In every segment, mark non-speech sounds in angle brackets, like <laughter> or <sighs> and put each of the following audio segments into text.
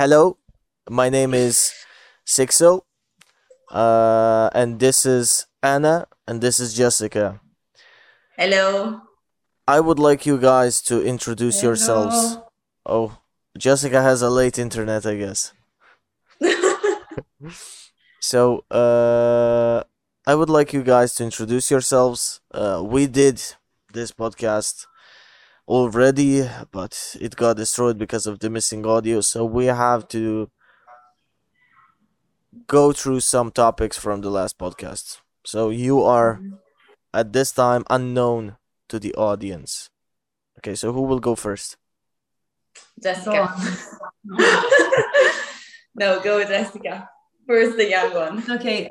hello, my name is Sixo, uh, and this is Anna, and this is Jessica. Hello. I would like you guys to introduce yourselves. Oh, Jessica has a late internet, I guess. <laughs> So, uh, I would like you guys to introduce yourselves. Uh, we did this podcast already, but it got destroyed because of the missing audio. So we have to go through some topics from the last podcast. So you are at this time unknown to the audience. Okay, so who will go first? Jessica. <laughs> no, go with Jessica. First, the young one. Okay.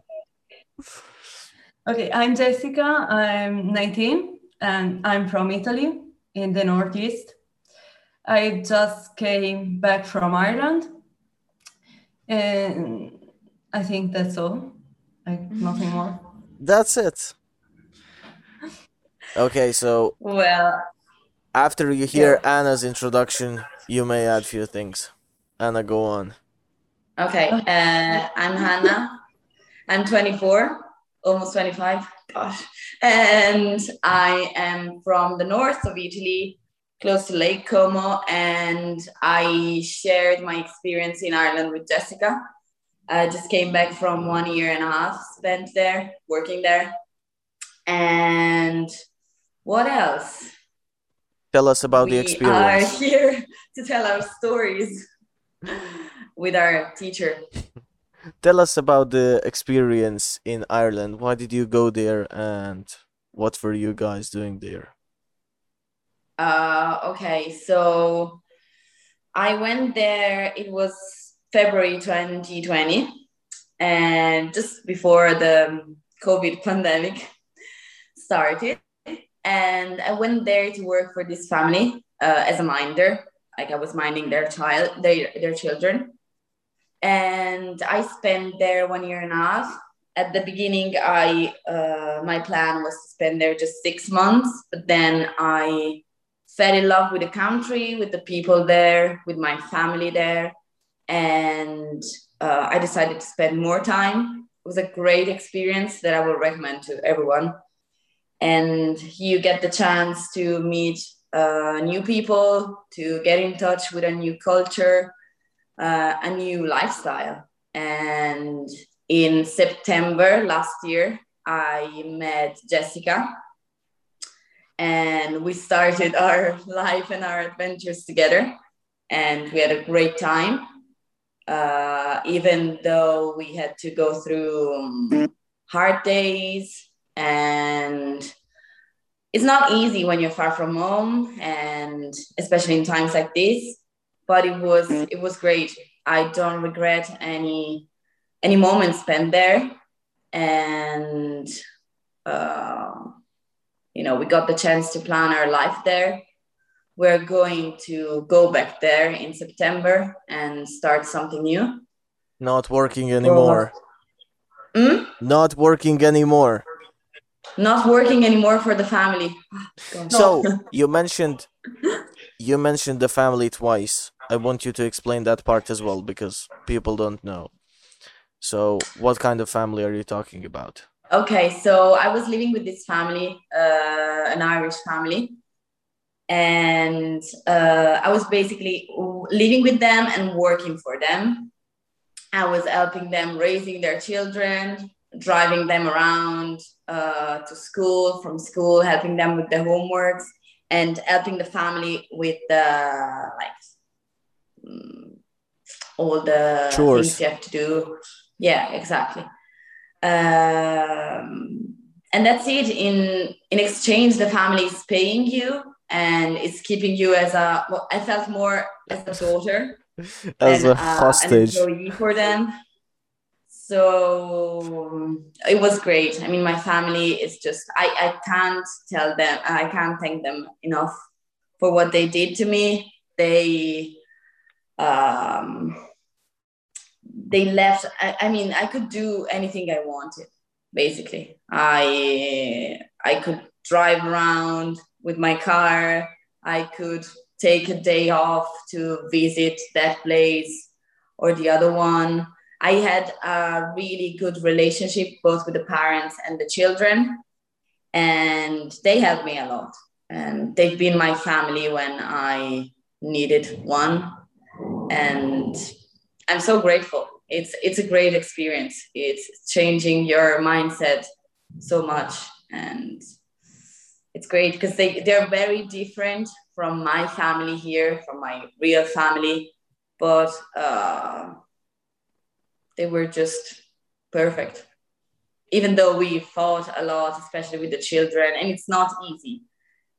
Okay, I'm Jessica. I'm 19 and I'm from Italy in the Northeast. I just came back from Ireland. And I think that's all. Like nothing more. That's it. Okay, so Well, after you hear Anna's introduction, you may add few things. Anna, go on. okay. Uh, I'm Anna. I'm 24, almost 25. Gosh. And I am from the north of Italy, close to Lake Como. And I shared my experience in Ireland with Jessica. I just came back from one year and a half spent there, working there. And what else? Tell us about the experience. we are here <laughs> to tell our stories with our teacher. <laughs> Tell us about the experience in Ireland. Why did you go there and what were you guys doing there? Uh, okay, so I went there, it was February 2020, and just before the COVID pandemic <laughs> started. And I went there to work for this family uh, as a minder, like I was minding their child, their, their children. And I spent there one year and a half. At the beginning, I uh, my plan was to spend there just six months, but then I fell in love with the country, with the people there, with my family there, and uh, I decided to spend more time. It was a great experience that I will recommend to everyone. And you get the chance to meet uh, new people, to get in touch with a new culture, uh, a new lifestyle. And in September last year, I met Jessica. And we started <laughs> our life and our adventures together. And we had a great time. Uh, even though we had to go through um, hard days. And it's not easy when you're far from home. And especially in times like this but it was it was great i don't regret any any moment spent there and uh, you know, we got the chance to plan our life there. We're going to go back there in September and start something new. Not working anymore. Hmm? Not working anymore. Not working anymore for the family. So, <laughs> you mentioned you mentioned the family twice. I want you to explain that part as well because people don't know. So, what kind of family are you talking about? Okay, so I was living with this family, uh, an Irish family, and uh, I was basically living with them and working for them. I was helping them raising their children, driving them around uh, to school, from school, helping them with the homeworks, and helping the family with the like all the Chores. things you have to do. Yeah, exactly um, and that's it in in exchange the family is paying you and it's keeping you as a well, i felt more as a daughter <laughs> As than, a uh, an hostage. employee for them so it was great i mean my family is just i i can't tell them i can't thank them enough for what they did to me they um they left I, I mean i could do anything i wanted basically i i could drive around with my car i could take a day off to visit that place or the other one. I had a really good relationship both with the parents and the children, and they helped me a lot. And they've been my family when I needed one, and I'm so grateful. It's it's a great experience. It's changing your mindset so much, and it's great because they they're very different from my family here, from my real family, but. Uh, they were just perfect. Even though we fought a lot, especially with the children, and it's not easy.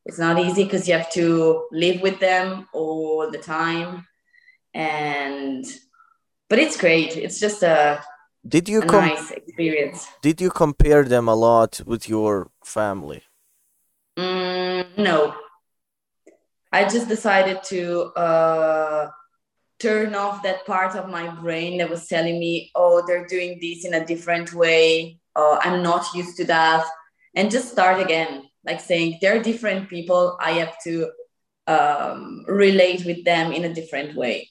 It's not easy because you have to live with them all the time, and but it's great. It's just a did you a com- nice experience. did you compare them a lot with your family? Mm, no, I just decided to uh, turn off that part of my brain that was telling me, oh, they're doing this in a different way. Oh, I'm not used to that. And just start again, like saying they're different people. I have to um, relate with them in a different way.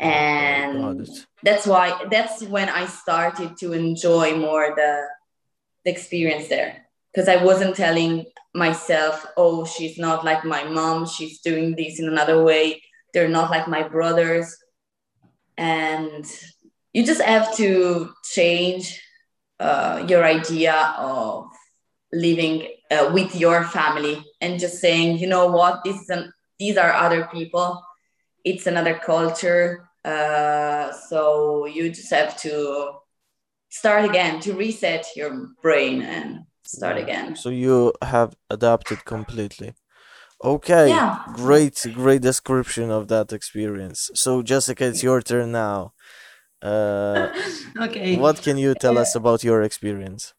Got And it. that's why, that's when I started to enjoy more the, the experience there. Because I wasn't telling myself, oh, she's not like my mom, she's doing this in another way they're not like my brothers and you just have to change uh, your idea of living uh, with your family and just saying you know what this is an, these are other people it's another culture uh, so you just have to start again to reset your brain and start again So you have adapted completely. Okay, Yeah. great, great description of that experience. So Jessica, it's your turn now. Uh, <laughs> okay. what can you tell us about your experience?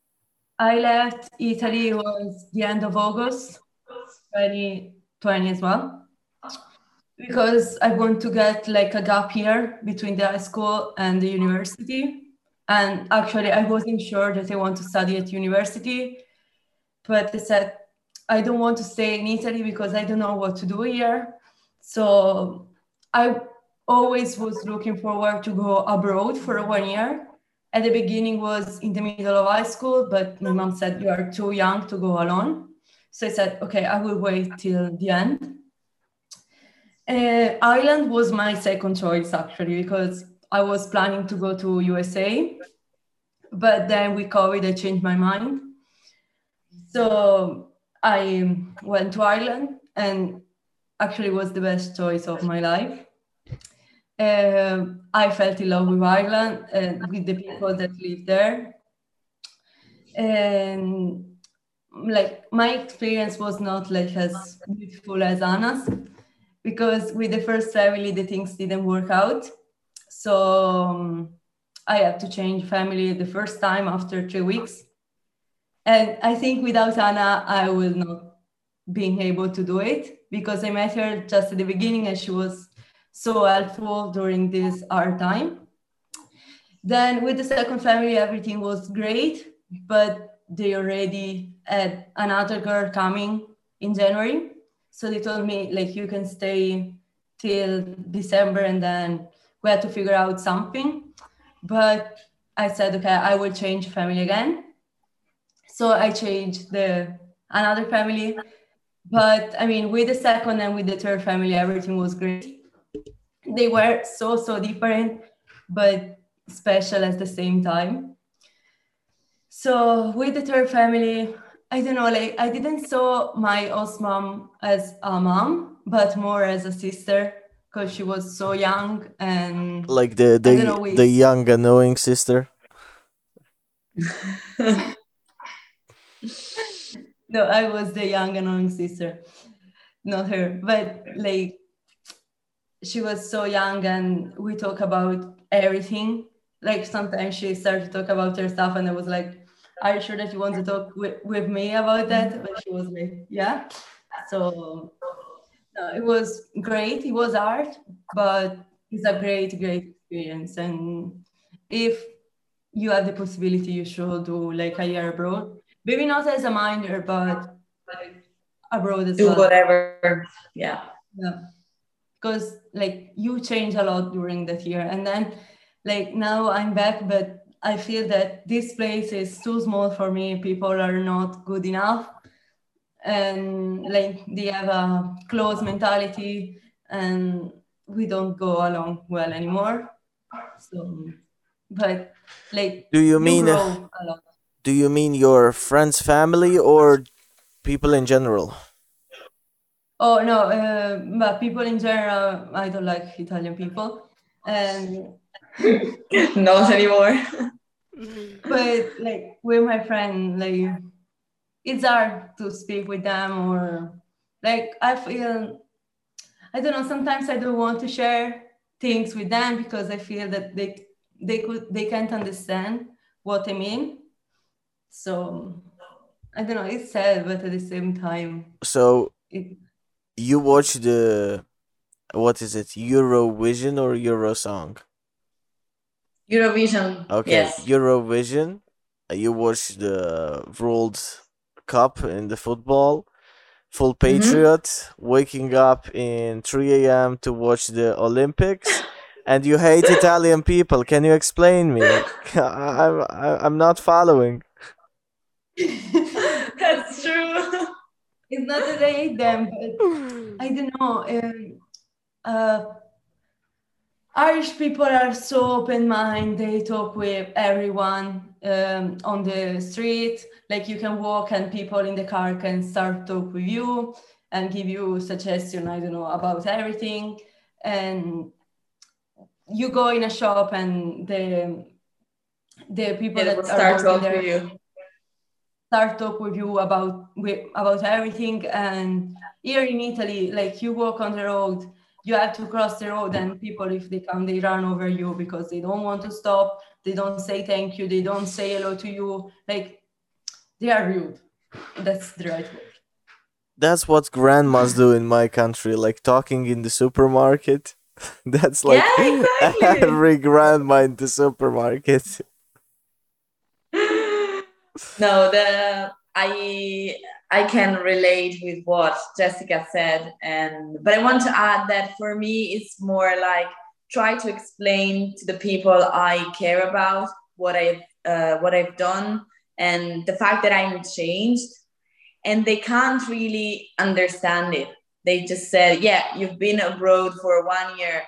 I left Italy was the end of August 2020 as well because I want to get like a gap year between the high school and the university. And actually, I wasn't sure that I want to study at university, but I said I don't want to stay in Italy because I don't know what to do here. So I always was looking forward to go abroad for one year at the beginning was in the middle of high school, but my mom said you are too young to go alone. So I said, okay, I will wait till the end. Uh, Ireland was my second choice actually because I was planning to go to USA, but then with COVID, I changed my mind. So I went to Ireland and actually was the best choice of my life. Um, I felt in love with Ireland and with the people that live there. And like my experience was not like as beautiful as Anna's because with the first family the things didn't work out. So um, I had to change family the first time after three weeks. And I think without Anna, I will not being able to do it because I met her just at the beginning and she was so helpful during this hard time. Then with the second family, everything was great, but they already had another girl coming in January. So they told me like you can stay till December and then we had to figure out something. But I said, okay, I will change family again. So I changed the another family. But I mean, with the second and with the third family, everything was great. They were so, so different, but special at the same time. So with the third family, I don't know, like I didn't saw my host mom as a mom, but more as a sister because she was so young and Like the the know, we- the young annoying sister. <laughs> no, I was the young annoying sister, not her. But like, she was so young, and we talk about everything. Like sometimes she started to talk about her stuff, and I was like, "Are you sure that you want to talk with, with me about that?" But she was like, "Yeah." So no, it was great. It was hard, but it's a great, great experience. And if you have the possibility, you should do like a year abroad. Maybe not as a minor, but like abroad as do well. whatever yeah Yeah. Because like you change a lot during that year and then like now i'm back but i feel that this place is too small for me people are not good enough and like they have a closed mentality and we don't go along well anymore so but like Do you mean lot. do you mean your friends family or people in general? Oh no, uh, but people in general, I don't like Italian people, and <laughs> Not anymore. Mm-hmm. but like with my friend, like it's hard to speak with them, or like I feel, I don't know. Sometimes I don't want to share things with them because I feel that they they could they can't understand what I mean. So I don't know. It's sad, but at the same time, So it, you watch the what is it? Eurovision or Eurosong? Eurovision. Okay, Yes. Eurovision. uh, You watch the World Cup in the football. Full Mm-hmm. patriot, waking up in 3 a.m. to watch the Olympics, <laughs> and you hate Italian people. Can you explain me? <laughs> <laughs> I'm I'm not following. That's true. it's not that I hate them, but I don't know. Um, uh, Irish people are so open minded. They talk with everyone um, on the street. Like you can walk, and people in the car can start talk with you and give you suggestion. I don't know about everything. And you go in a shop, and the the people Yeah, that start talk there with you. start talk with you about with, about everything and here in italy like you walk on the road you have to cross the road and people if they come they run over you because they don't want to stop they don't say thank you they don't say hello to you like they are rude that's the right word That's what grandmas do in my country, like talking in the supermarket. <laughs> That's like Yeah, exactly. <laughs> every grandma in the supermarket. <laughs> no, the I I can relate with what Jessica said, and but I want to add that for me it's more like try to explain to the people I care about what I've uh, what I've done and the fact that I'm changed, and they can't really understand it. They just said, "Yeah, you've been abroad for one year,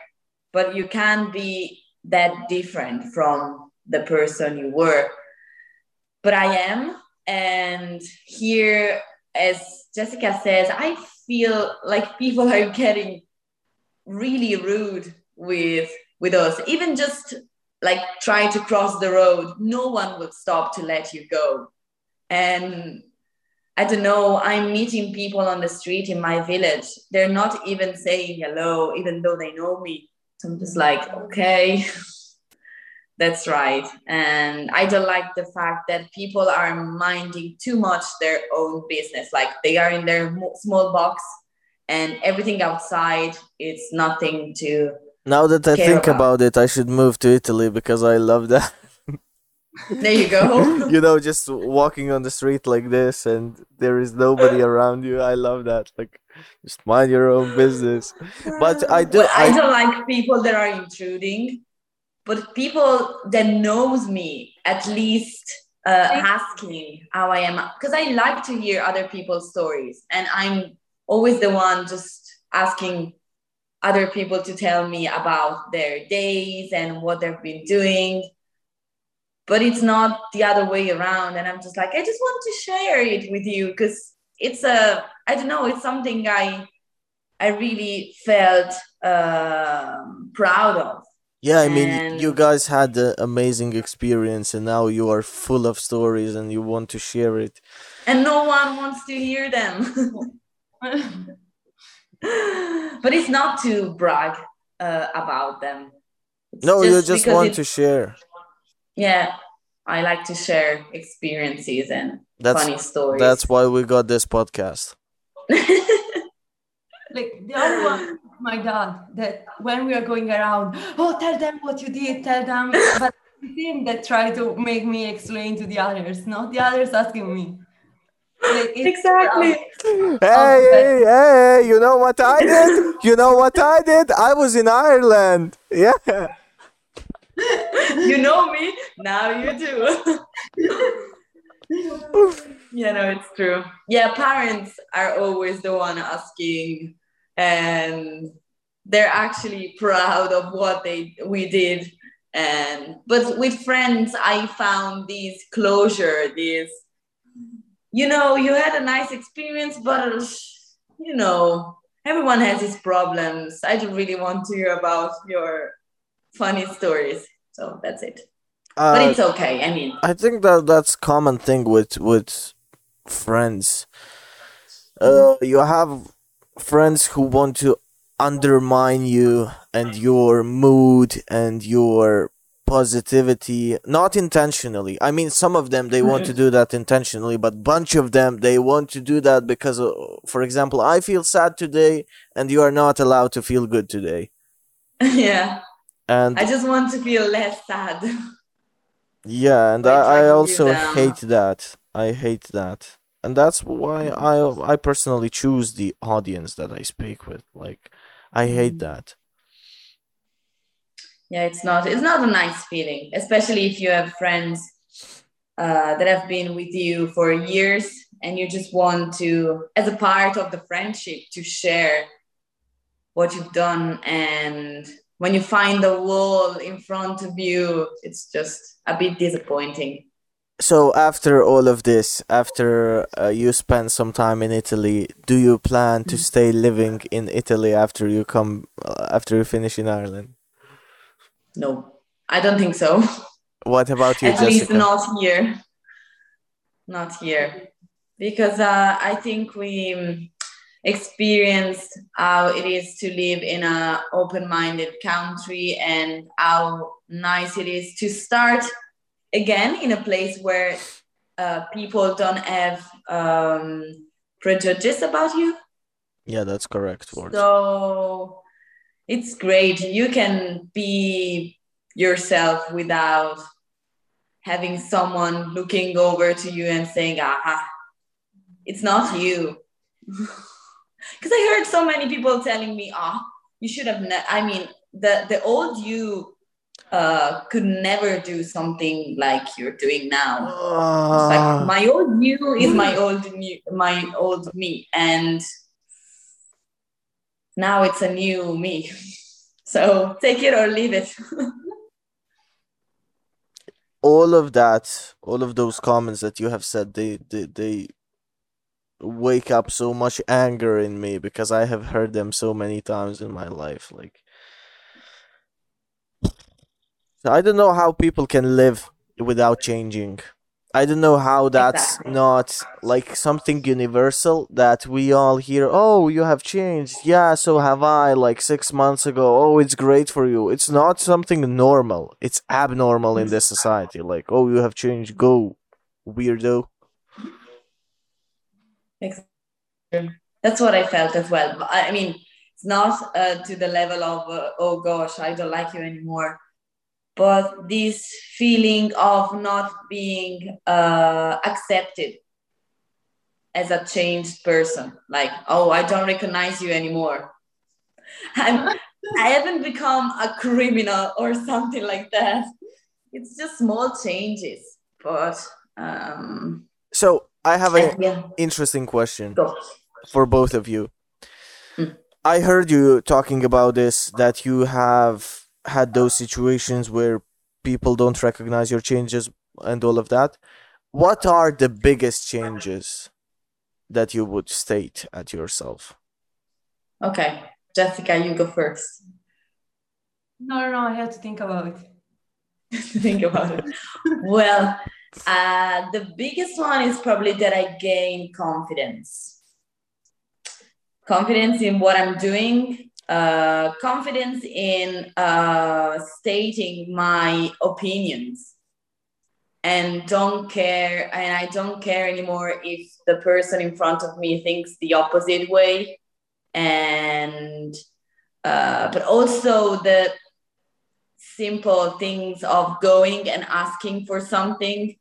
but you can't be that different from the person you were." but I am. And here, as Jessica says, I feel like people are getting really rude with with us. Even just like trying to cross the road, no one would stop to let you go. And I don't know, I'm meeting people on the street in my village. They're not even saying hello, even though they know me. So I'm just like, okay, <laughs> that's right. And I don't like the fact that people are minding too much their own business. Like they are in their small box and everything outside, it's nothing to. Now that I think about. about it, I should move to Italy because I love that. <laughs> There you go. <laughs> you know, just walking on the street like this and there is nobody around you. I love that. Like, just mind your own business. But I do. Well, I I, don't like people that are intruding, but people that knows me at least uh, asking how I am because I like to hear other people's stories, and I'm always the one just asking other people to tell me about their days and what they've been doing. But it's not the other way around, and I'm just like I just want to share it with you because it's a I don't know it's something I I really felt um proud of. Yeah, I mean, you guys had an amazing experience and now you are full of stories and you want to share it. And no one wants to hear them. <laughs> but it's not to brag uh, about them. It's No, you just want it- to share. Yeah, I like to share experiences and That's funny stories. that's why we got this podcast. <laughs> like the other one <gasps> my dad that when we are going around oh tell them what you did tell them but it's him that try to make me explain to the others not the others asking me Like, it's- Exactly. Hey, hey, hey, you know what I did? You know what I did? I was in Ireland. Yeah. <laughs> you know me now you do <laughs> <laughs> yeah no it's true. Yeah parents are always the one asking and they're actually proud of what they we did. And but with friends i found this closure this you know you had a nice experience but you know everyone has his problems. I don't really want to hear about your funny stories. So that's it but Uh, it's okay i mean. I think that that's common thing with with friends. Uh, you have friends who want to undermine you and your mood and your positivity not intentionally. I mean some of them they want to <laughs> do that intentionally but bunch of them they want to do that because uh, for example i feel sad today and you are not allowed to feel good today. <laughs> Yeah. And i just want to feel less sad <laughs> Yeah, and Like I, I also hate that. I hate that. And that's why I I personally choose the audience that I speak with. Like I hate that. yeah it's not it's not a nice feeling especially if you have friends uh, that have been with you for years and you just want to as a part of the friendship to share what you've done and when you find the wall in front of you it's just a bit disappointing. So after all of this, after uh, you spend some time in Italy, do you plan to stay living in Italy after you come uh, after you finish in Ireland? no i don't think so. What about you, <laughs> at least not here. Not here. Because uh, i think we um, experienced how it is to live in a open-minded country and how nice it is to start again in a place where uh, people don't have um, prejudice about you Yeah, that's correct so it's great. You can be yourself without having someone looking over to you and saying, aha, it's not you. <laughs> Because I heard so many people telling me, ah, you should have, ne-. I mean, the, the old you uh, could never do something like you're doing now. It's like Ah, my old you is my old new, my old me, and now it's a new me. <laughs> So take it or leave it. <laughs> all of that, all of those comments that you have said, they, they, they wake up so much anger in me because I have heard them so many times in my life. Like, so I don't know how people can live without changing. I don't know how that's Exactly. not like something universal that we all hear. Oh, you have changed. Yeah, so have I. Like six months ago. Oh, it's great for you. It's not something normal. It's abnormal in this society. Like, oh, you have changed. Go, weirdo. That's what I felt as well. I mean, it's not uh, to the level of, uh, oh gosh, I don't like you anymore. But this feeling of not being uh, accepted as a changed person, like, oh, I don't recognize you anymore. <laughs> I'm, I haven't become a criminal or something like that. It's just small changes, but um, So I have an yeah, interesting question go. for both of you. Mm. I heard you talking about this that you have had those situations where people don't recognize your changes and all of that. What are the biggest changes that you would state at yourself? Okay, Jessica, you go first. No, no, no, I have to think about it. <laughs> Think about it. Well, uh, the biggest one is probably that I gain confidence. Confidence in what I'm doing, uh, confidence in uh, stating my opinions, and don't care. And I don't care anymore if the person in front of me thinks the opposite way. And uh, but also the simple things of going and asking for something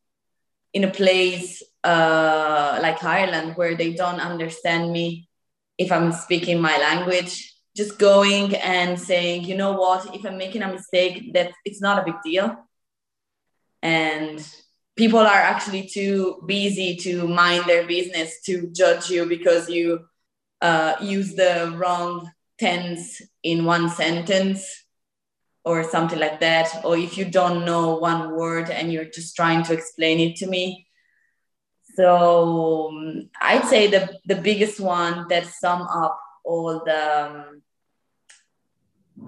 in a place uh, like Ireland where they don't understand me if I'm speaking my language. Just going and saying, you know what, if I'm making a mistake, that it's not a big deal. And people are actually too busy to mind their business to judge you because you uh, use the wrong tense in one sentence or something like that or if you don't know one word and you're just trying to explain it to me so um, i'd say the, the biggest one that sum up all the um,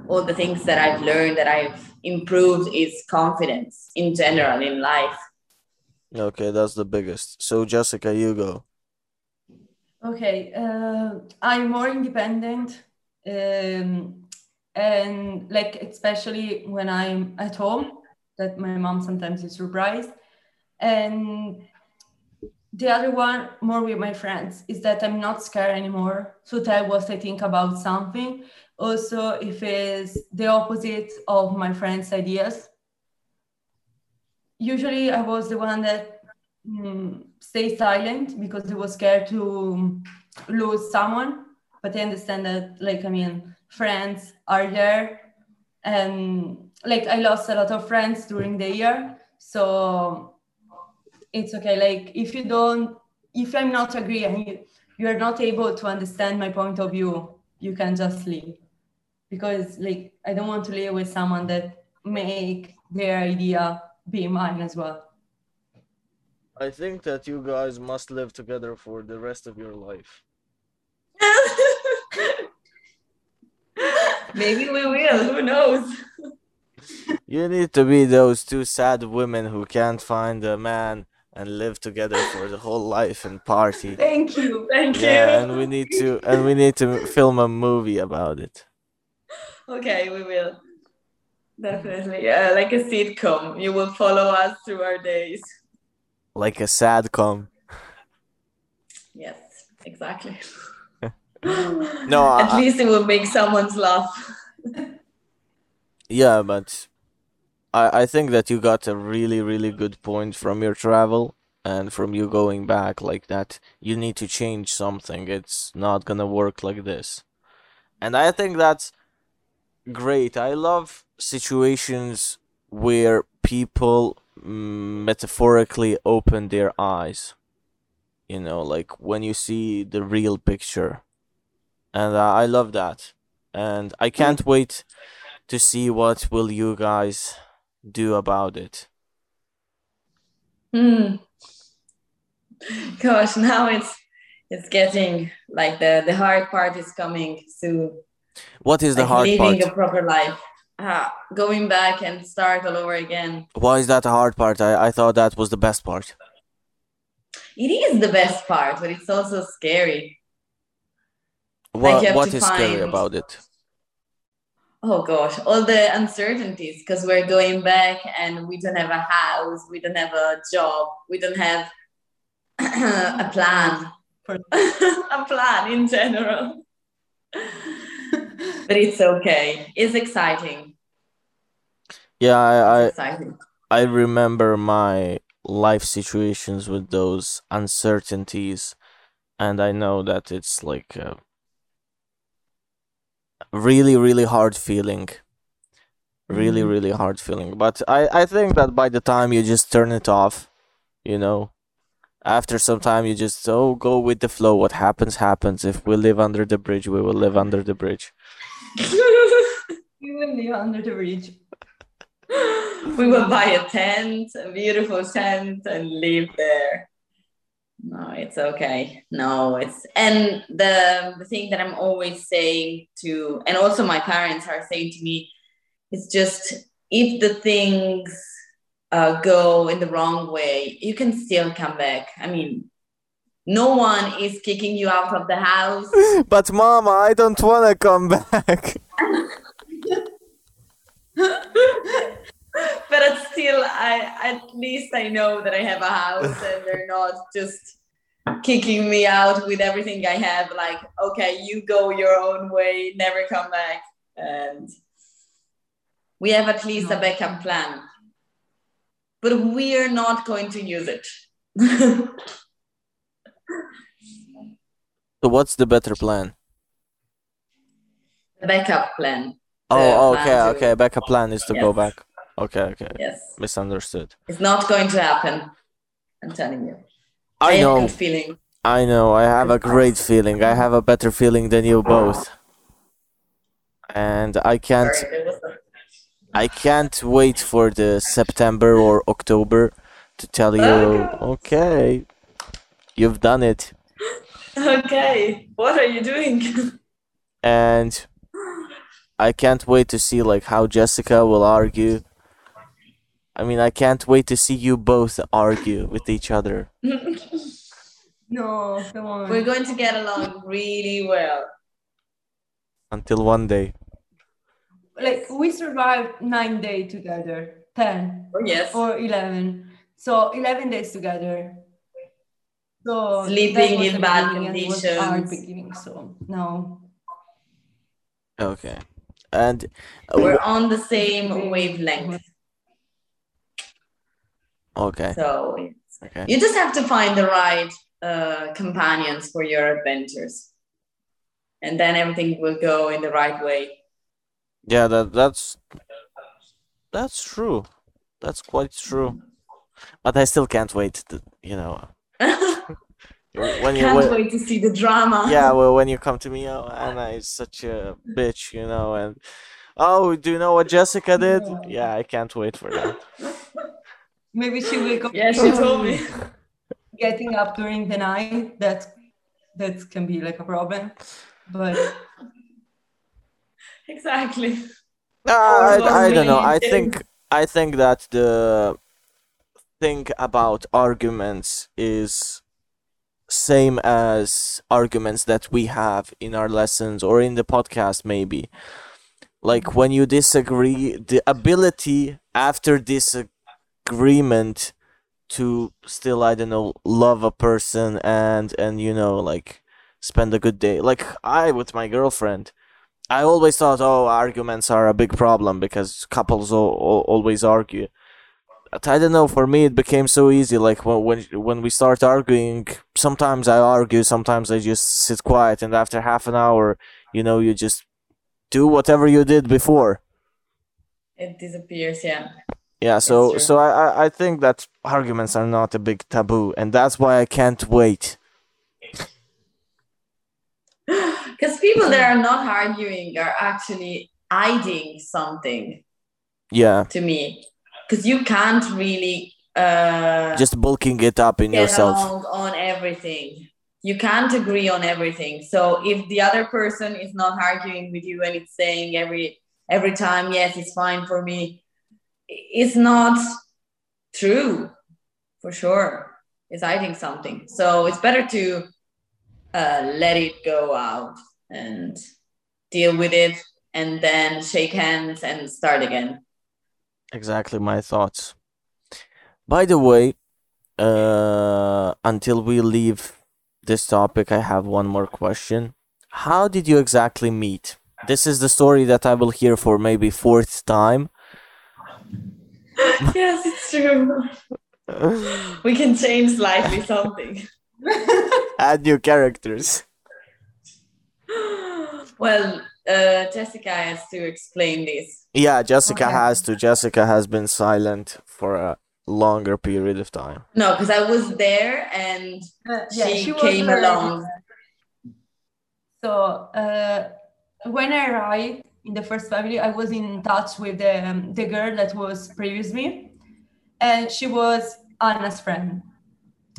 all the things that i've learned that i've improved is confidence in general in life Okay, that's the biggest. So Jessica, you go. Okay, uh, I'm more independent, um, and like especially when I'm at home, that my mom sometimes is surprised. And the other one, more with my friends, is that I'm not scared anymore to tell what I think about something. Also, if it's the opposite of my friends' ideas. Usually, I was the one that mm, stay silent because I was scared to lose someone. But I understand that, like, I mean, friends are there, and um, like I lost a lot of friends during the year, so it's okay. Like, if you don't, if I'm not agree and you you're not able to understand my point of view, you can just leave because, like, I don't want to live with someone that make their idea be mine as well. I think that you guys must live together for the rest of your life. <laughs> maybe we will who knows <laughs> You need to be those two sad women who can't find a man and live together for the whole life and party. Thank you. thank Yeah, you and we need to and we need to film a movie about it. okay we will definitely yeah like a sitcom you will follow us through our days Like a sad com. yes exactly <laughs> <gasps> No, at I- least it will make someone's laugh Yeah, but I I think that you got a really really good point from your travel and from you going back like that. You need to change something. It's not gonna work like this. And I think that's great. I love situations where people mm, metaphorically open their eyes. You know, like when you see the real picture. And uh, I love that. And I can't wait to see what will you guys do about it. Hmm. <laughs> Gosh, now it's it's getting like the the hard part is coming soon. What is the like hard living part? Living a proper life, uh, going back and start all over again. Why is that the hard part? I, I thought that was the best part. It is the best part, but it's also scary. What you have what to is scary about it? Oh gosh, all the uncertainties because we're going back and we don't have a house, we don't have a job, we don't have <clears throat> a plan, <laughs> a plan in general. but it's okay. It's exciting. Yeah, I, I exciting. I remember my life situations with those uncertainties, and I know that it's like a really, really hard feeling. Really, Mhm. really hard feeling. But I, I think that by the time you just turn it off, you know, after some time you just oh go with the flow. What happens happens. If we live under the bridge, we will live under the bridge. We will live under the bridge. we will buy a tent, a beautiful tent, and live there. No, it's okay. No, it's and the the thing that I'm always saying to, and also my parents are saying to me, it's just if the things uh, go in the wrong way, you can still come back. I mean, no one is kicking you out of the house. <laughs> But mama, I don't wanna come back. <laughs> <laughs> but it's still I at least I know that I have a house and they're not just kicking me out with everything I have like okay you go your own way never come back and we have at least a backup plan but we're not going to use it So what's the better plan? the backup plan. Oh, oh okay, plan to- okay. Backup plan is to go back. Okay, okay. Yes, Misunderstood. it's not going to happen. I'm telling you. I a know. feeling. I know. I have a great feeling. I have a better feeling than you both. And I can't Sorry, I can't wait for the September or October to tell you, oh. okay, you've done it. Okay, what are you doing? And I can't wait to see like how Jessica will argue. I mean, I can't wait to see you both argue with each other. <laughs> No, come on. We're going to get along really well. Until one day. like we survived nine days together, ten Oh, yes. or eleven. So eleven days together. So that Sleeping in bad beginning and it was hard conditions. beginning. So no. Okay. And uh, We're on the same wavelength. Okay, So it's- okay. you just have to find the right uh, companions for your adventures. And then everything will go in the right way. Yeah, that that's that's true. That's quite true. But I still can't wait to, you know, <laughs> when you Can't when, wait to see the drama. yeah, well, when you come to me, oh, Anna is such a bitch, you know, and oh, do you know what Jessica did? Yeah, I can't wait for that. <laughs> Maybe she will go Yeah, she told me. <laughs> getting up during the night. That that can be like a problem. But <laughs> exactly. Uh, I, I don't know. I think I think that the thing about arguments is same as arguments that we have in our lessons or in the podcast maybe. Like when you disagree, the ability after disagreement to still I don't know love a person and and you know like spend a good day. Like I with my girlfriend I always thought, oh, arguments are a big problem because couples al- al- always argue. But I don't know. For me, it became so easy. Like when when when we start arguing, sometimes I argue, sometimes I just sit quiet, and after half an hour, you know, you just do whatever you did before. It disappears, yeah. Yeah. So so I, I think that arguments are not a big taboo, and that's why I can't wait. <laughs> Because people that <laughs> are not arguing are actually hiding something Yeah. to me. Because you can't really uh, Just bulking it up in yourself. on everything. You can't agree on everything. So if the other person is not arguing with you and it's saying every every time, yes, it's fine for me, it's not true for sure. It's hiding something. So it's better to uh, let it go out and deal with it and then shake hands and start again. Exactly my thoughts. By the way, uh, until we leave this topic, I have one more question. How did you exactly meet? This is the story that I will hear for maybe fourth time. <laughs> yes, it's true. We can change slightly something. <laughs> Add new characters. well, uh, Jessica has to explain this. Yeah, Jessica Okay. has to. Jessica has been silent for a longer period of time. No, because I was there and uh, she, was came very- along. So uh, when I arrived in the first family, I was in touch with the um, the girl that was previous me, and she was Anna's friend.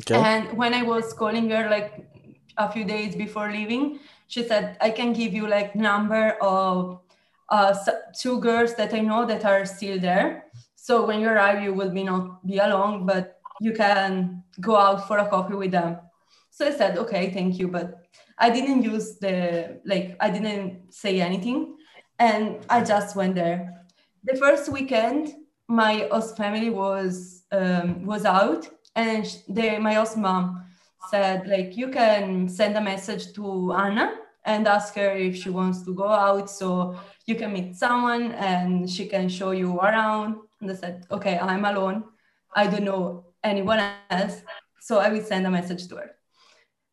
Okay. And when I was calling her like a few days before leaving, she said, "I can give you like number of uh, two girls that I know that are still there. So when you arrive, you will be not be alone, but you can go out for a coffee with them." So I said, "Okay, thank you," but I didn't use the like I didn't say anything, and I just went there. The first weekend, my host family was um, was out, and sh- the my host mom said like you can send a message to Anna and ask her if she wants to go out so you can meet someone and she can show you around. And I said, okay, I'm alone. I don't know anyone else. So I will send a message to her.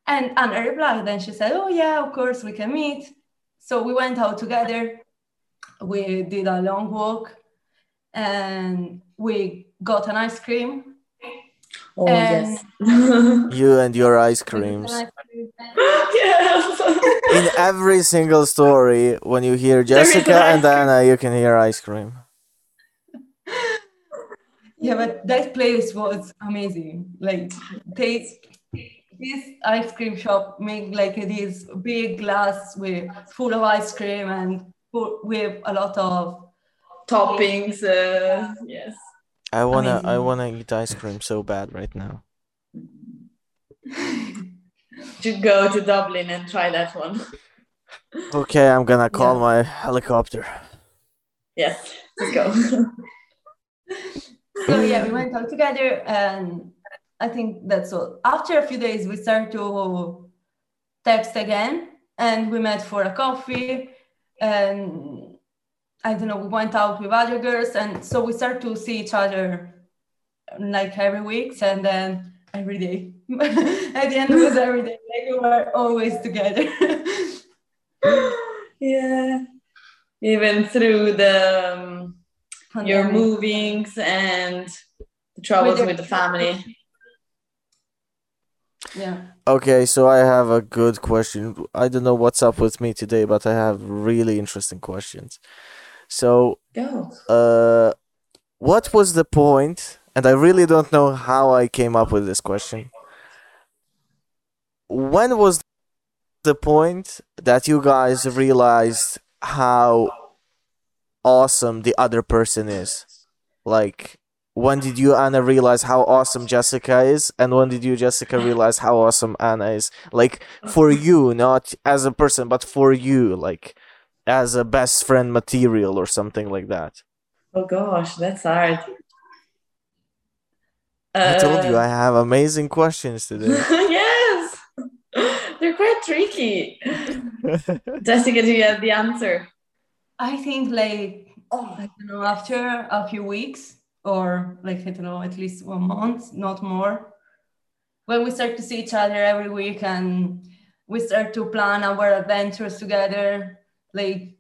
And Anna replied, then she said, Oh, yeah, of course, we can meet. So we went out together. We did a long walk and we got an ice cream. Oh, And- yes. <laughs> You and your ice creams. an ice cream. yes. In every single story, when you hear There is an Jessica and ice. Anna, you can hear ice cream. Yeah, but that place was amazing. Like they this ice cream shop make like this big glass with full of ice cream and full, with a lot of Toppings. Uh, yes. I wanna, I wanna eat ice cream so bad right now. <laughs> Should go to Dublin and try that one. <laughs> Okay, I'm gonna call Yeah. my helicopter. Yes. Let's go. <laughs> so yeah, we went out together and I think that's all. After a few days we started to text again and we met for a coffee and I don't know, we went out with other girls and so we start to see each other like every week and then every day. <laughs> At the end it was every day. Like we were always together. <laughs> yeah. Even through the um, your movings and the troubles With with the family. Yeah. Okay, so I have a good question. I don't know what's up with me today, but I have really interesting questions. So, Go. uh, what was the point? And I really don't know how I came up with this question. When was the point that you guys realized how awesome the other person is? Like, when did you, Anna, realize how awesome Jessica is? And when did you, Jessica, <laughs> realize how awesome Anna is? Like, for you, not as a person, but for you, like, as a best friend material or something like that. Oh gosh, that's hard. I told you Uh, I have amazing questions <laughs> today. yes. <laughs> They're quite tricky. Jessica, do you have the answer? I think like Oh, I don't know, after a few weeks or like I don't know, at least one month, not more. When we start to see each other every week and we start to plan our adventures together, like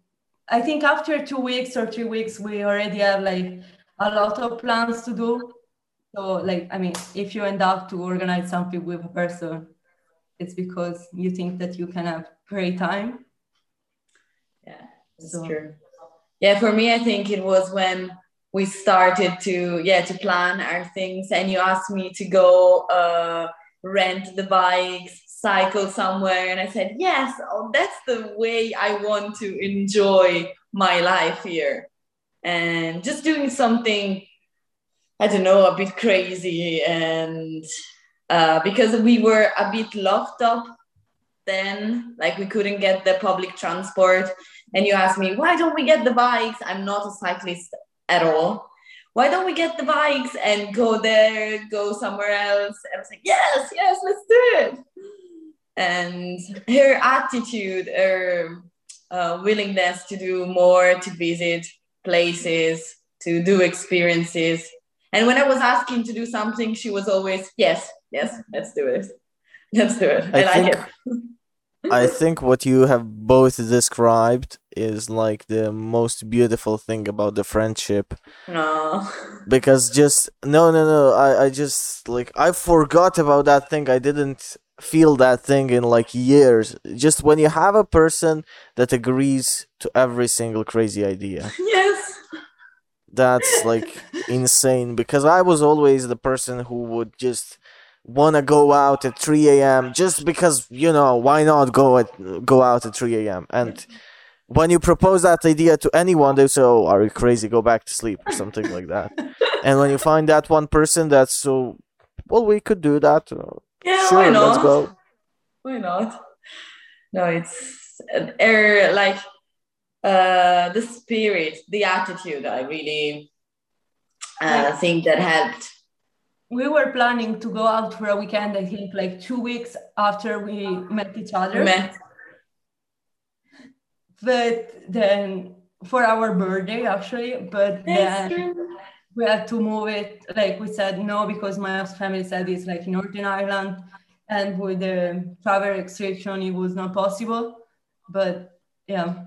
I think after two weeks or three weeks, we already have like a lot of plans to do. So like I mean, if you end up to organize something with a person, it's because you think that you can have great time. yeah, that's So- true. Yeah, for me, I think it was when we started to yeah to plan our things, and you asked me to go uh, rent the bikes, cycle somewhere, and I said yes. Oh, that's the way I want to enjoy my life here, and just doing something. I don't know, a bit crazy, and uh, because we were a bit locked up then, like we couldn't get the public transport and you asked me why don't we get the bikes i'm not a cyclist at all. Why don't we get the bikes and go there go somewhere else? And i was like yes yes let's do it. And her attitude her uh, willingness to do more to visit places to do experiences. And when i was asking to do something she was always yes yes let's do it. Let's do it. I, I like think- it <laughs> I think what you have both described is like the most beautiful thing about the friendship. No. Because just no no no I I just like I forgot about that thing. I didn't feel that thing in like years. Just when you have a person that agrees to every single crazy idea. <laughs> Yes. That's like <laughs> insane. Because I was always the person who would just want to go out at 3 a.m. just because you know why not go at go out at 3 a.m. and when you propose that idea to anyone they say oh are you crazy go back to sleep or something like that <laughs> and when you find that one person that's so well we could do that uh, Yeah, sure why not? let's go Why not? No, it's uh, er, like uh, the spirit, the attitude. I really uh, think that helped. We were planning to go out for a weekend i think like two weeks after we met each other Met. but then for our birthday actually but then we had to move it. Like we said no because my family said it's like Northern Ireland, and with the travel restriction, it was not possible. But yeah.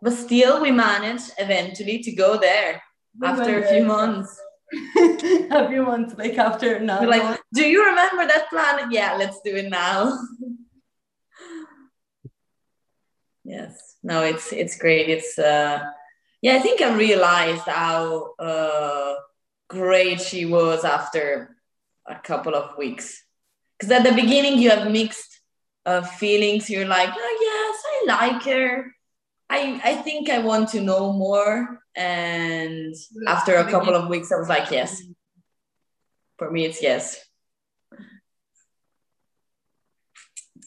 But still, we managed eventually to go there We after a few there. months. <laughs> months like after now. Like, do you remember that plan? Yeah, let's do it now. <laughs> yes. No, it's it's great. It's uh yeah, I think I realized how uh great she was after a couple of weeks. Because at the beginning you have mixed uh, feelings. You're like, oh yes, I like her. I I think I want to know more. And after a couple of weeks, I was like, yes. For me, it's yes.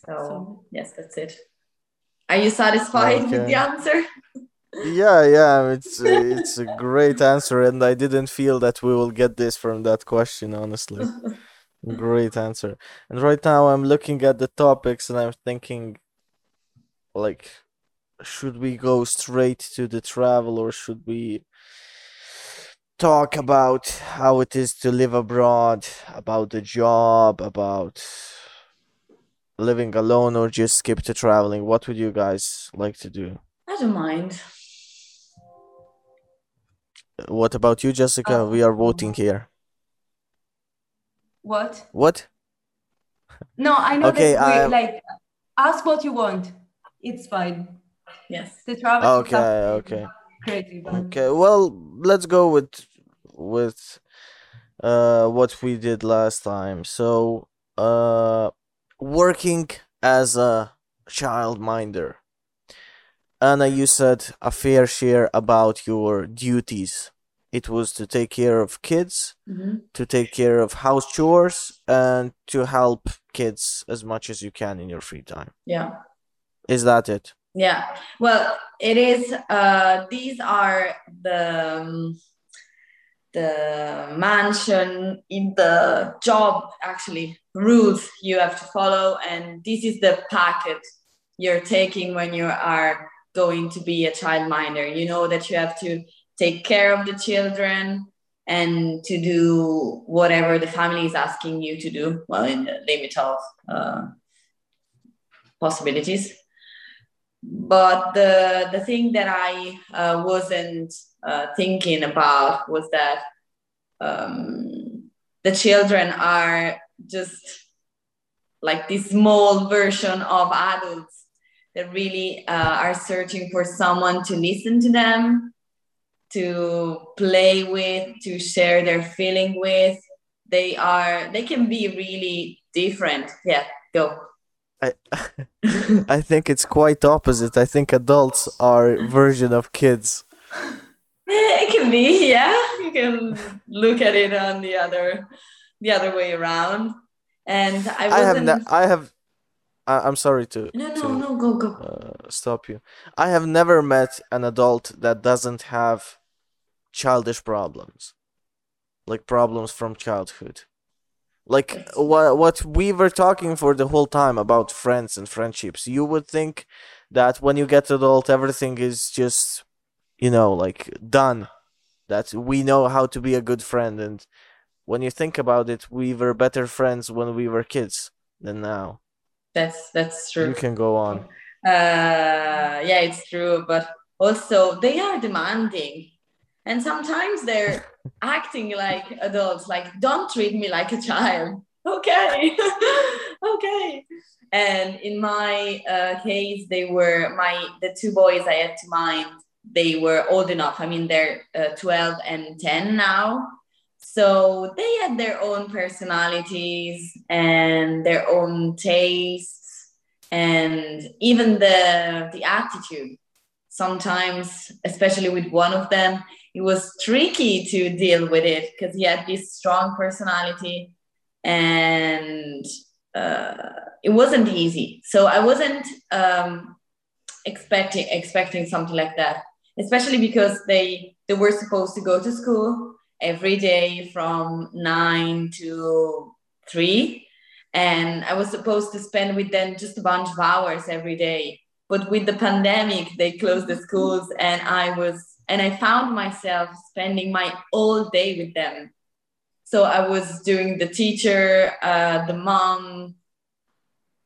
So So- yes, that's it. Are you satisfied with the answer? Yeah, yeah, it's it's a great answer, and I didn't feel that we will get this from that question, honestly. <laughs> Great answer. And right now I'm looking at the topics and I'm thinking, like, should we go straight to the travel or should we talk about how it is to live abroad, about the job, about living alone, or just skip to traveling? What would you guys like to do? I don't mind. What about you, Jessica? Um, we are voting here. What? What? No, I know Okay, that we like ask what you want. It's fine. Yes. The travel. Okay, up okay. Crazy. but- Okay, well, let's go with with uh what we did last time. So, uh working as a childminder. Anna, you said a fair share about your duties. It was to take care of kids, Mhm. to take care of house chores, and to help kids as much as you can in your free time. Yeah. Is that it? Yeah. Well, it is. Uh, these are the um, the mansion in the job actually rules you have to follow, and this is the packet you're taking when you are going to be a childminder. You know that you have to take care of the children and to do whatever the family is asking you to do. Well, in the limit of uh, possibilities but the the thing that I uh, wasn't uh, thinking about was that um, the children are just like this small version of adults that really uh, are searching for someone to listen to them, to play with, to share their feeling with. They are they can be really different. Yeah, go. I <laughs> I think it's quite opposite. I think adults are version of kids. <laughs> It can be, yeah. You can look at it on the other, the other way around. And I I have ne- I have I- I'm sorry to no, no, to no. Go, go. uh, stop you. I have never met an adult that doesn't have childish problems. Like problems from childhood. Like what what we were talking for the whole time about friends and friendships. You would think that when you get adult everything is just you know like done. That we know how to be a good friend and when you think about it, we were better friends when we were kids than now. That's that's true. You can go on. Uh, yeah, it's true. But also, they are demanding, and sometimes they're <laughs> acting like adults. Like, don't treat me like a child. <laughs> Okay, <laughs> okay. And in my uh, case, they were my the two boys I had to mind. They were old enough. I mean, they're uh, twelve and ten now. So they had their own personalities and their own tastes and even the the attitude sometimes especially with one of them it was tricky to deal with it because he had this strong personality and uh, it wasn't easy so i wasn't um, expecting expecting something like that especially because they they were supposed to go to school every day from nine to three and I was supposed to spend with them just a bunch of hours every day. But with the pandemic, they closed the schools, and I was and I found myself spending my all day with them. So I was doing the teacher, uh, the mom,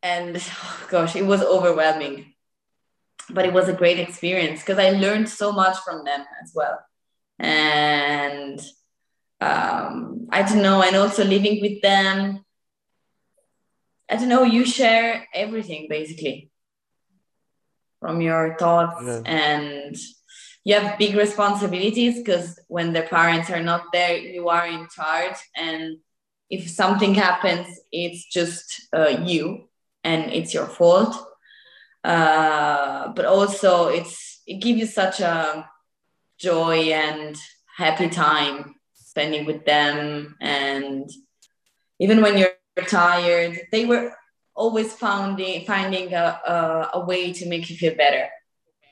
and oh gosh, it was overwhelming. But it was a great experience because I learned so much from them as well. And um, I don't know, and also living with them. I don't know, you share everything basically from your thoughts yeah. and you have big responsibilities because when the parents are not there you are in charge. And if something happens it's just uh, you and it's your fault. Uh, but also it's it gives you such a joy and happy time spending with them. And even when you're tired they were always finding finding a, a, a way to make you feel better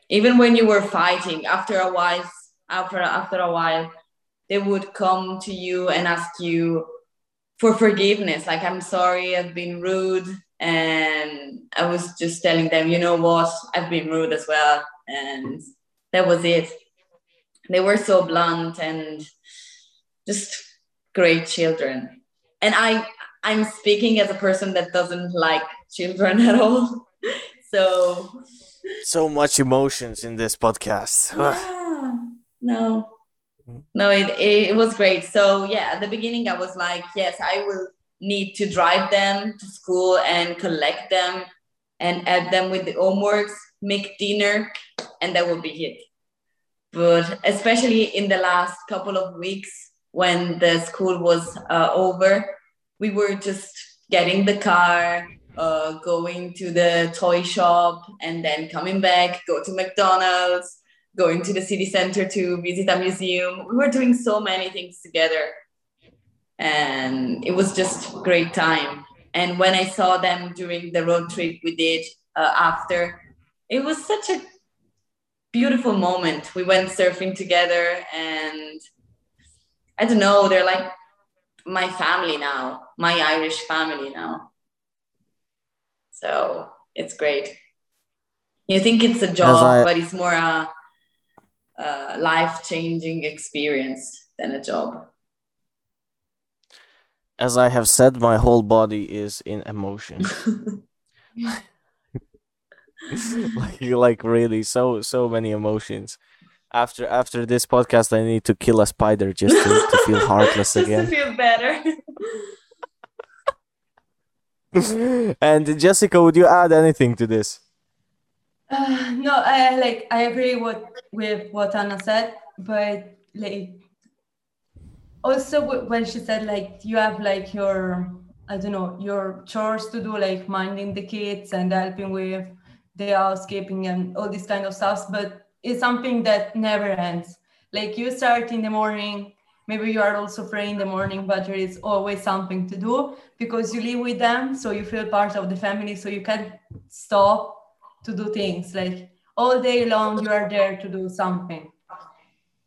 even when you were fighting after a while after after a while they would come to you and ask you for forgiveness. Like i'm sorry i've been rude and i was just telling them you know what? I've been rude as well and that was it. They were so blunt and just great children. And i i'm speaking as a person that doesn't like children <laughs> at all. So so much emotions in this podcast. yeah. no, no, it, it was great. So yeah, at the beginning I was like, yes, I will need to drive them to school and collect them and add them with the homeworks, make dinner, and that will be it. But especially in the last couple of weeks when the school was uh, over, we were just getting the car, uh, going to the toy shop and then coming back, go to McDonald's, going to the city center to visit a museum. We were doing so many things together. And it was just great time. And when I saw them during the road trip we did uh, after, it was such a beautiful moment. We went surfing together and I don't know, they're like my family now, my Irish family now. So it's great. You think it's a job, I, but it's more a, a life changing experience than a job. As I have said, my whole body is in emotion. <laughs> <laughs> like, like really, so so many emotions. After after this podcast, I need to kill a spider just to, to feel <laughs> heartless just again. to feel better. <laughs> and Jessica, would you add anything to this? Uh, no, I like I agree what with what Anna said, but like also when she said like you have like your I don't know your chores to do like minding the kids and helping with the housekeeping and all this kind of stuff, but it's something that never ends. Like you start in the morning maybe you are also free in the morning but there is always something to do because you live with them so you feel part of the family so you can stop to do things. Like all day long you are there to do something.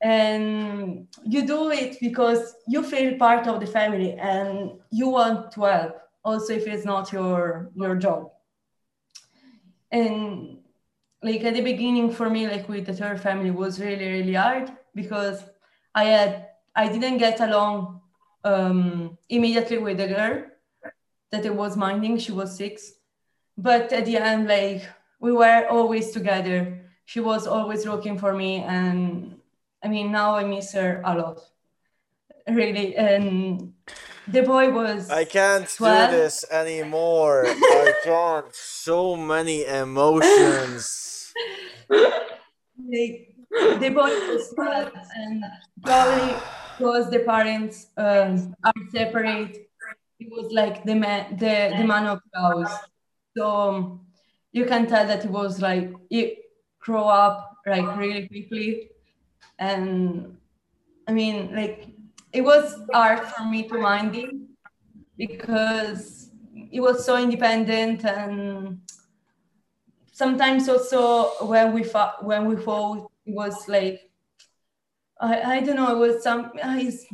And you do it because you feel part of the family and you want to help also if it's not your your job. And like at the beginning for me like with the third family was really really hard because i had I didn't get along um, immediately with the girl that I was minding. She was six. But at the end, like we were always together. She was always looking for me. And I mean, now I miss her a lot. Really. And the boy was. I can't 12. do this anymore. I can't. So many emotions. <laughs> like, the boy was 12 and probably because the parents um, are separate, it was like the man, the, the man of the house. So um, you can tell that it was like it grew up like really quickly, and I mean like it was hard for me to mind him because it was so independent and sometimes also when we fought when we fought it was like I, I don't know, it was some, he's,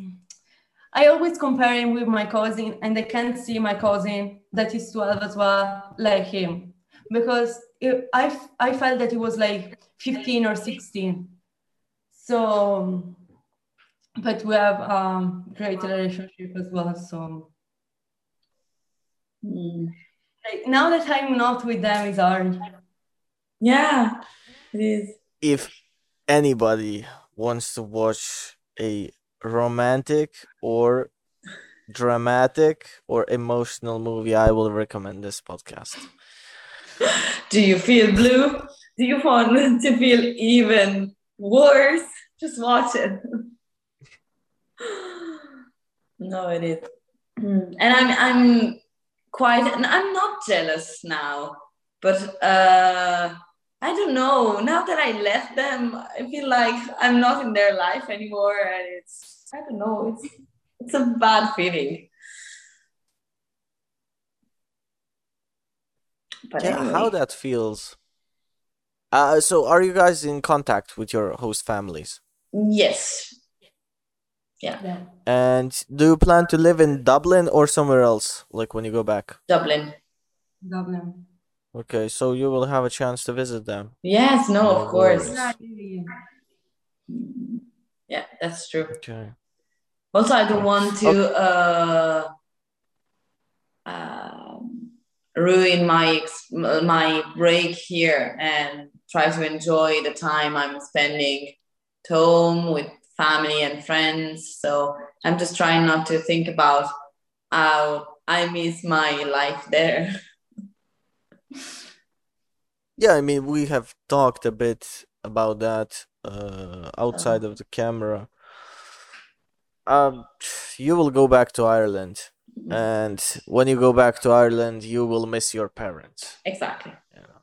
I always compare him with my cousin, and I can't see my cousin that is 12 as well, like him, because it, I, I felt that he was like 15 or 16. So, but we have um great relationship as well. So Mm. like, now that I'm not with them, it's hard. Yeah, it is. If anybody wants to watch a romantic or dramatic or emotional movie, I will recommend this podcast. <laughs> Do you feel blue? Do you want <laughs> to feel even worse? Just watch it. <laughs> no, it is. <clears throat> And I'm I'm quite and I'm not jealous now, but uh I don't know. Now that I left them, I feel like I'm not in their life anymore, and it's I don't know. It's it's a bad feeling. But Yeah, anyway. how that feels. Uh, so are you guys in contact with your host families? Yes. Yeah. And do you plan to live in Dublin or somewhere else, like when you go back? Dublin. Dublin. Okay, so you will have a chance to visit them. Yes, no, No of course. worries. Yeah, that's true. Okay. Also, I don't want to uh, um, ruin my my break here and try to enjoy the time I'm spending at home with family and friends. So I'm just trying not to think about how I miss my life there. <laughs> Yeah, I mean, we have talked a bit about that uh, outside of the camera. Um, you will go back to Ireland, and when you go back to Ireland, you will miss your parents. Exactly. You know.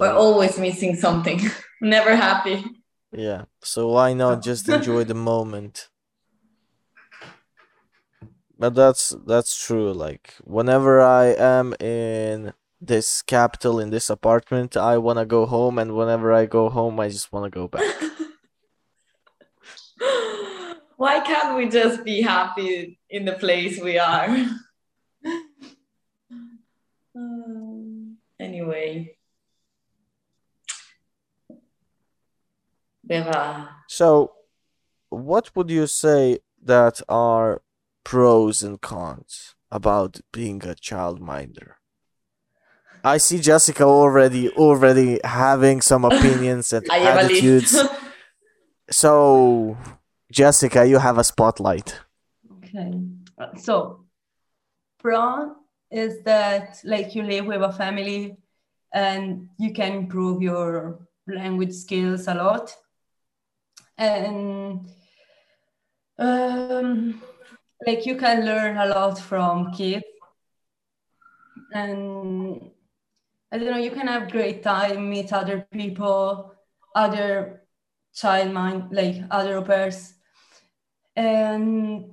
We're always missing something. <laughs> Never happy. yeah, so why not <laughs> just enjoy the moment? But that's that's true. Like whenever I am in this capital in this apartment, I wanna go home, and whenever I go home, I just wanna go back. <laughs> Why can't we just be happy in the place we are? Um, <sighs> anyway, So, what would you say that are pros and cons about being a childminder? I see Jessica already already having some <laughs> opinions and I have a attitudes. So, Jessica, you have a spotlight. Okay. So, pro is that like you live with a family and you can improve your language skills a lot. And um, like you can learn a lot from kids. And I don't know, you can have great time, meet other people, other child mind, like other pairs. And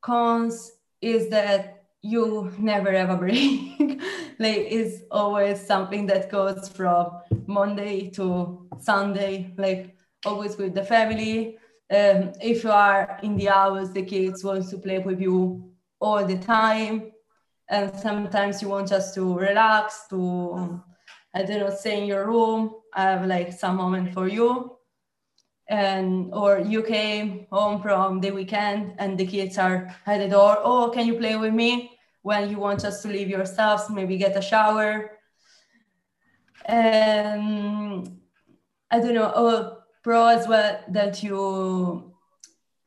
cons is that you never have a break. <laughs> like it's always something that goes from Monday to Sunday, like always with the family. Um, if you are in the hours, the kids want to play with you all the time. And sometimes you want just to relax, to I don't know, stay in your room, i have like some moment for you. And or you came home from the weekend and the kids are at the door oh can you play with me? When you want just to leave your stuff maybe get a shower. And i don't know oh pro as well that you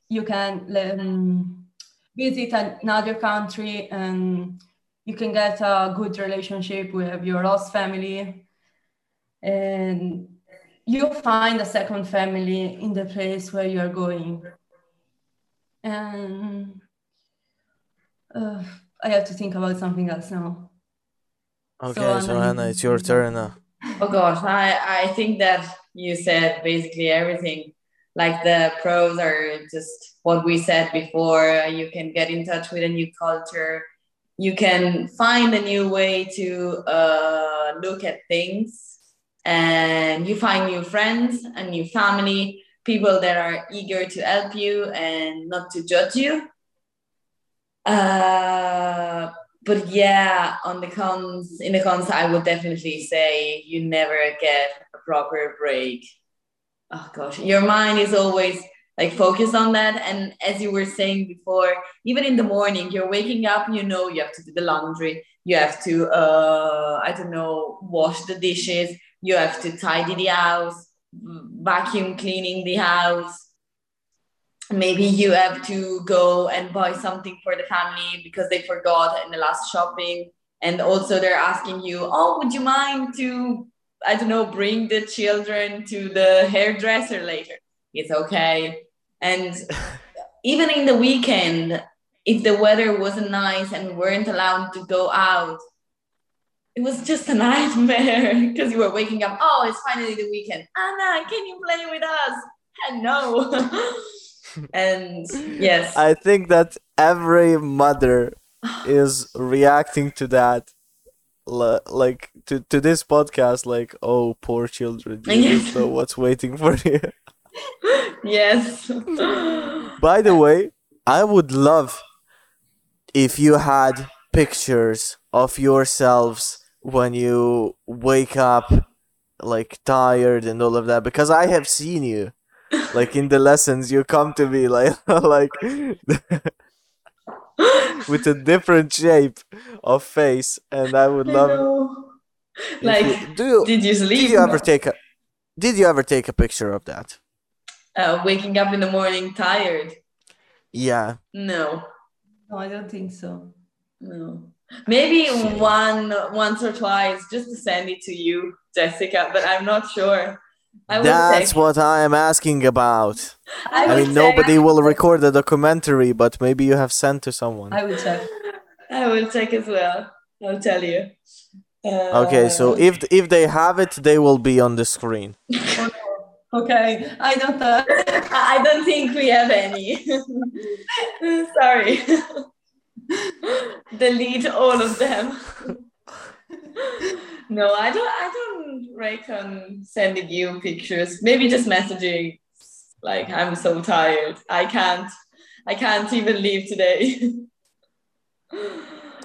you can um, visit another country and you can get a good relationship with your host family and you find a second family in the place where you're going. And uh, I have to think about something else now. Okay, So, so Anna, it's your turn now. Oh gosh, I, I think that you said basically everything. Like the pros are just what we said before. You can get in touch with a new culture. You can find a new way to uh, look at things, and you find new friends, and new family, people that are eager to help you and not to judge you. Uh, but yeah, on the cons, in the cons, I would definitely say you never get a proper break. oh gosh, your mind is always like focus on that. And as you were saying before, even in the morning, you're waking up, you know, you have to do the laundry, you have to, uh, I don't know, wash the dishes, you have to tidy the house, vacuum cleaning the house. Maybe you have to go and buy something for the family because they forgot in the last shopping. And also, they're asking you, Oh, would you mind to I don't know, bring the children to the hairdresser later. It's okay. And even in the weekend, if the weather wasn't nice and we weren't allowed to go out, it was just a <laughs> nightmare because you were waking up. Oh, it's finally the weekend. Anna, can you play with us? And no. <laughs> and yes. I think that every mother <sighs> is reacting to that like to, to this podcast like oh poor children you <laughs> yes. know what's waiting for you yes by the way i would love if you had pictures of yourselves when you wake up like tired and all of that because i have seen you like in the lessons you come to me like <laughs> like <laughs> with a different shape of face, and I would love. I like, you, do you, did you sleep? Did you ever take a? Did you ever take a picture of that? Uh, waking up in the morning tired. Yeah. No. No, I don't think so. No. Maybe one once or twice just to send it to you, Jessica, but I'm not sure. That's say. what I am asking about. I, I mean, nobody will record the documentary, but maybe you have sent to someone. I will check. I will check as well. I'll tell you. Uh, okay, so uh, if if they have it, they will be on the screen. <laughs> okay, I don't. Uh... <laughs> I don't think we have any. <laughs> Sorry. <laughs> Delete all of them no, I don't. I don't reckon sending you pictures. Maybe just messaging. Like I'm so tired. I can't. I can't even leave today.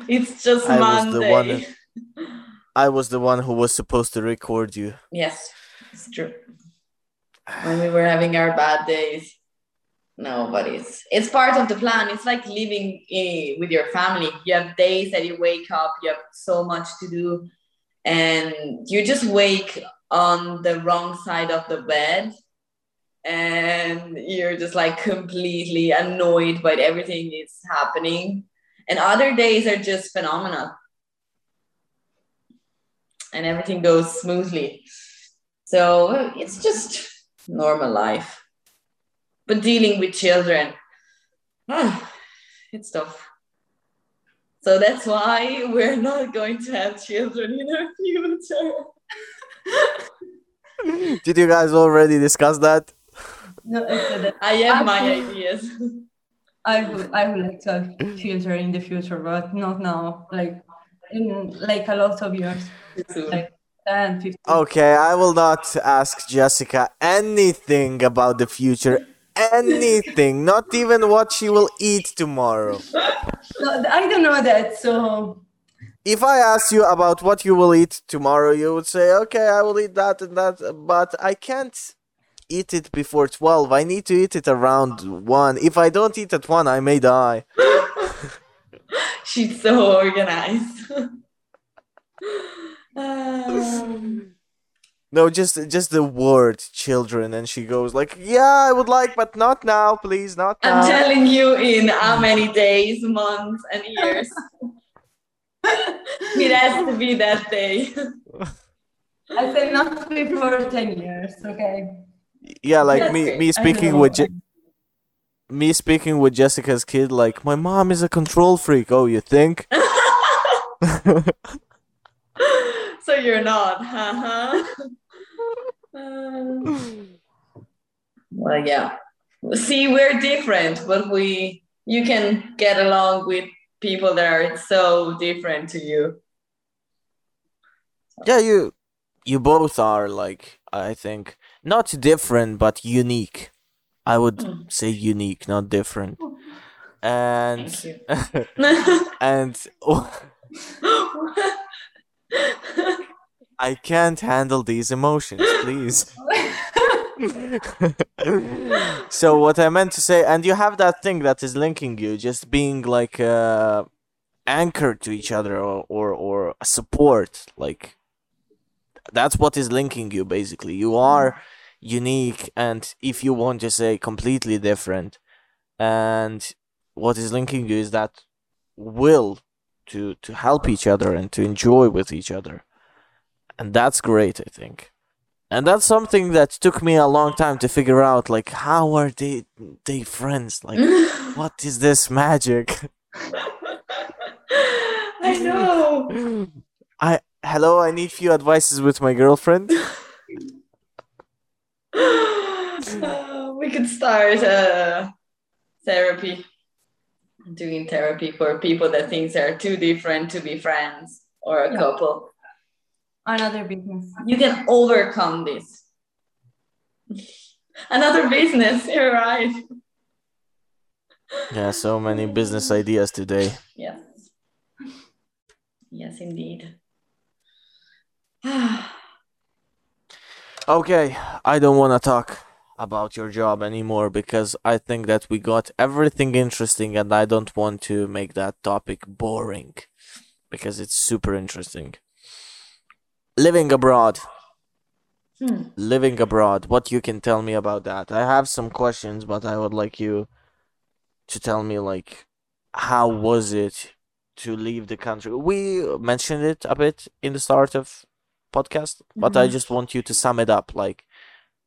it's just I Monday. Was the one, I was the one who was supposed to record you. Yes, it's true. When we were having our bad days. No, but it's it's part of the plan. It's like living in, with your family. You have days that you wake up, you have so much to do, and you just wake on the wrong side of the bed and you're just like completely annoyed by everything that's happening and other days are just phenomenal and everything goes smoothly so it's just normal life but dealing with children ah, it's tough so that's why we're not going to have children in our future. <laughs> Did you guys already discuss that? No, I have my ideas. I would I would like to have children in the future, but not now. Like in like a lot of years. Like 10, 15. Okay, I will not ask Jessica anything about the future anything, not even what she will eat tomorrow. No, I don't know that. So, if I ask you about what you will eat tomorrow, you would say, "Okay, I will eat that and that," but I can't eat it before twelve. I need to eat it around one. If I don't eat at one, I may die. <laughs> She's so organized. <laughs> um... No, just just the word children, and she goes like, "Yeah, I would like, but not now, please, not now." I'm telling you, in how many days, months, and years, <laughs> it has to be that day. <laughs> I say not before ten years, okay? Yeah, like me, me speaking with. Je- me speaking with Jessica's kid, like my mom is a control freak. Oh, you think? <laughs> <laughs> so you're not, huh? Um, <laughs> well, yeah. See, we're different, but we you can get along with people that are so different to you. Yeah, you you both are like I think not different but unique. I would mm. say unique, not different. And <laughs> and I can't handle these emotions, please. so what I meant to say, and you have that thing that is linking you, just being like uh, anchored to each other or, or or a support. Like that's what is linking you basically. You are unique, and if you want to say completely different, and what is linking you is that will to to help each other and to enjoy with each other, and that's great. I think and that's something that took me a long time to figure out like how are they they friends like <laughs> what is this magic I know. <laughs> i hello i need few advices with my girlfriend <laughs> Uh, we could start uh, therapy. Doing therapy for people that think they're too different to be friends or a Yeah. couple. Another business. You can overcome this. Another business, <laughs> you're right. yeah so many business ideas today Yes. Yes, indeed. <sighs> okay i don't want to talk about your job anymore because i think that we got everything interesting and i don't want to make that topic boring because it's super interesting. Living abroad. Hmm. living abroad. What you can tell me about that? I have some questions but i would like you to tell me like how was it to leave the country? We mentioned it a bit in the start of podcast but i Mhm. just want you to sum it up like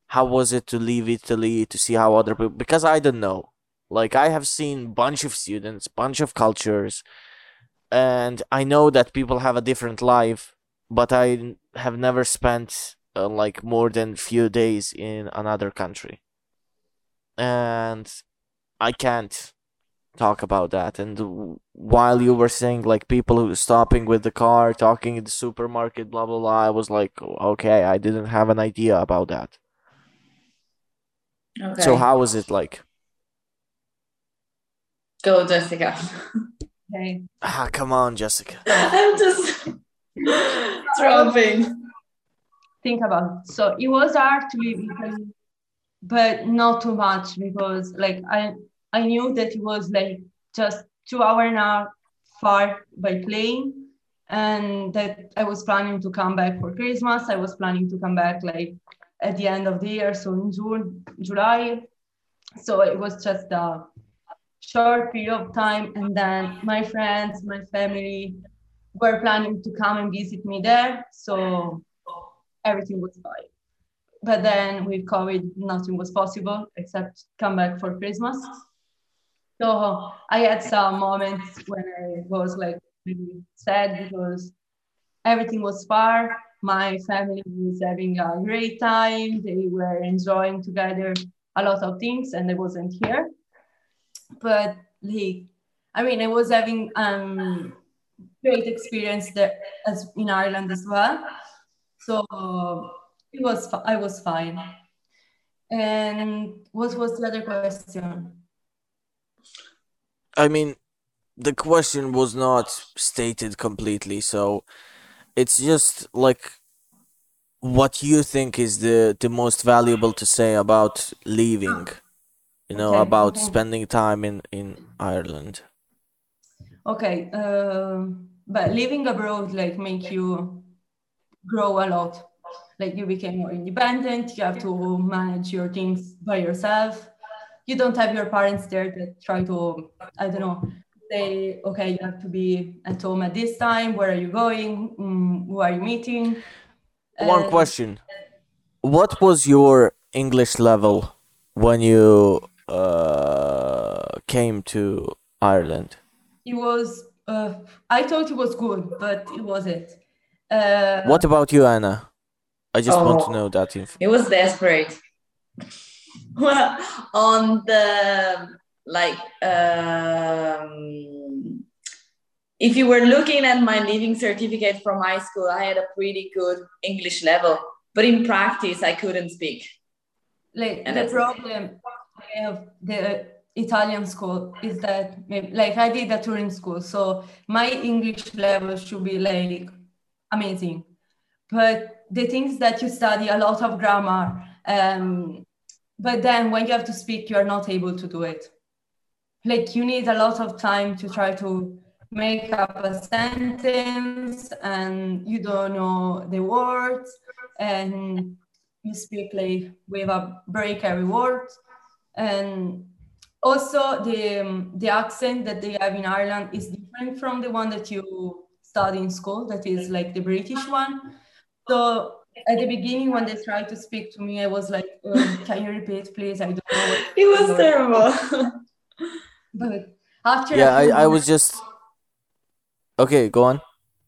how was it to leave italy to see how other people because i don't know. Like i have seen bunch of students bunch of cultures and i know that people have a different life but I have never spent uh, like more than few days in another country. And i can't talk about that. And while you were saying like people who stopping with the car talking in the supermarket blah blah blah i was like okay i didn't have an idea about that Okay. so how was it like Go, Jessica. <laughs> Okay. ah come on jessica <laughs> I'm just <laughs> dropping. Think about it. So it was hard to leave Italy, but not too much because like I I knew that it was like just two hour and a half far by plane and that I was planning to come back for Christmas. I was planning to come back like at the end of the year, so in June, July. So it was just a short period of time. And then my friends, my family were planning to come and visit me there. So everything was fine. But then with COVID, nothing was possible except come back for Christmas. So I had some moments when I was like really sad because everything was far. My family was having a great time. They were enjoying together a lot of things, and I wasn't here. But like, I mean, I was having um great experience there as in Ireland as well. So it was I was fine. And what was the other question? I mean, the question was not stated completely, so it's just like what you think is the the most valuable to say about leaving, you know, Okay, about okay. spending time in in Ireland. Okay, um, but living abroad like make you grow a lot. Like you became more independent. You have to manage your things by yourself. You don't have your parents there that try to, I don't know, say, okay, you have to be at home at this time. Where are you going? Mm, who are you meeting? One And question. What was your English level when you uh came to Ireland? It was. Uh, I thought it was good, but it wasn't. Uh, What about you, Anna? I just want to Oh. know that info. It was desperate. <laughs> well, on the like, um, if you were looking at my leaving certificate from high school, I had a pretty good English level, but in practice, I couldn't speak. like And the problem of the Italian school is that like I did a touring school, so my English level should be like amazing. But the things that you study a lot of grammar Um, but then when you have to speak, you are not able to do it. Like you need a lot of time to try to make up a sentence and you don't know the words and you speak like with a break every word. And also the um, the accent that they have in Ireland is different from the one that you study in school that is like the British one. So at the beginning when they tried to speak to me I was like can you repeat please? I don't know <laughs> it was terrible <laughs> but after yeah I, I was just okay go on.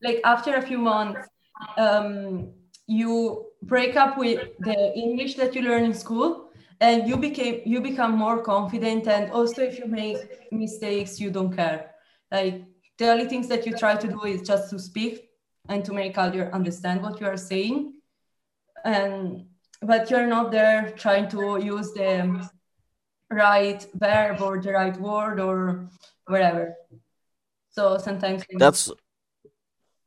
Like after a few months um, you break up with the english that you learn in school and you became you become more confident and also if you make mistakes you don't care. Like the only things that you try to do is just to speak and to make other understand what you are saying. And but you're not there trying to use the right verb or the right word or whatever. So sometimes that's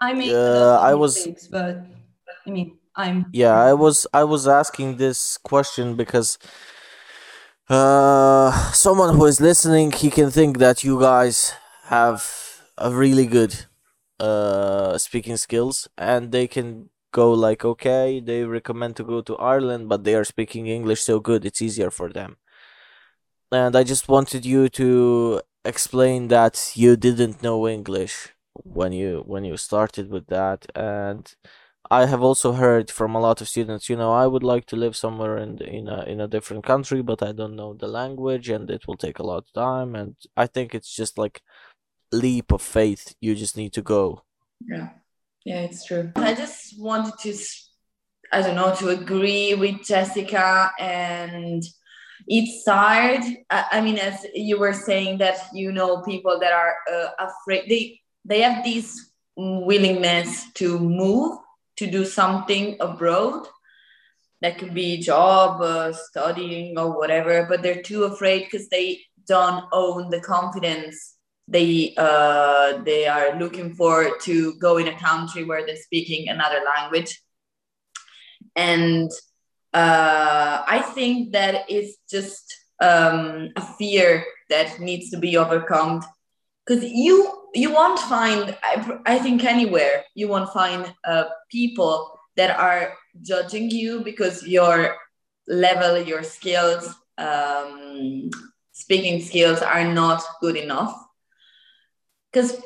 i make uh, i was mistakes, but i mean i'm yeah i was i was asking this question because uh someone who is listening he can think that you guys have a really good uh speaking skills and they can go like okay they recommend to go to ireland but they are speaking english so good it's easier for them and i just wanted you to explain that you didn't know english when you when you started with that and I have also heard from a lot of students, you know, I would like to live somewhere in in a in a different country, but I don't know the language, and it will take a lot of time. And I think it's just like leap of faith. You just need to go. Yeah, yeah, it's true. I just wanted to, I don't know, to agree with Jessica, and it's hard. I, mean, as you were saying that you know people that are uh, afraid. They they have this willingness to move to do something abroad that could be job uh, studying or whatever but they're too afraid because they don't own the confidence they uh, they are looking for to go in a country where they're speaking another language and uh, i think that it's just um, a fear that needs to be overcome. Because you you won't find I, I think anywhere you won't find uh, people that are judging you because your level your skills um, speaking skills are not good enough. Because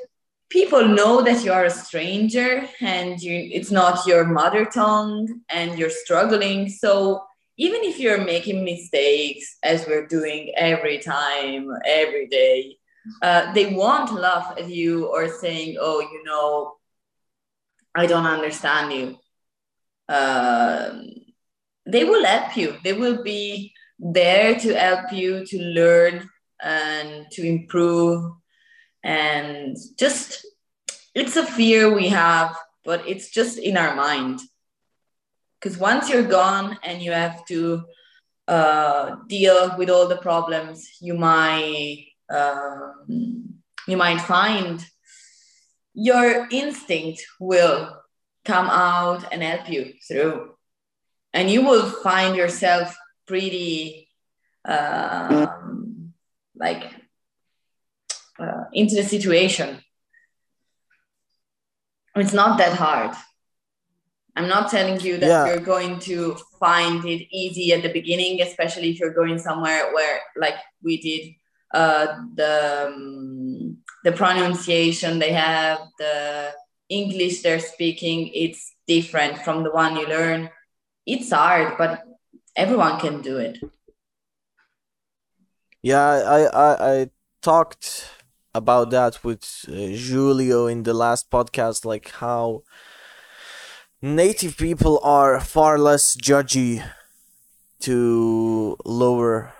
people know that you are a stranger and you it's not your mother tongue and you're struggling so even if you're making mistakes as we're doing every time every day uh, they won't laugh at you or saying, "Oh, you know, I don't understand you." Uh, they will help you. They will be there to help you to learn and to improve. And just, it's a fear we have, but it's just in our mind. Because once you're gone and you have to uh, deal with all the problems, you might um, you might find your instinct will come out and help you through and you will find yourself pretty um, like uh, into the situation it's not that hard i'm not telling you that yeah. you're going to find it easy at the beginning especially if you're going somewhere where like we did uh, the um, the pronunciation they have, the English they're speaking, it's different from the one you learn. It's hard, but everyone can do it. Yeah, I I, I talked about that with uh, Julio in the last podcast, like how native people are far less judgy to lower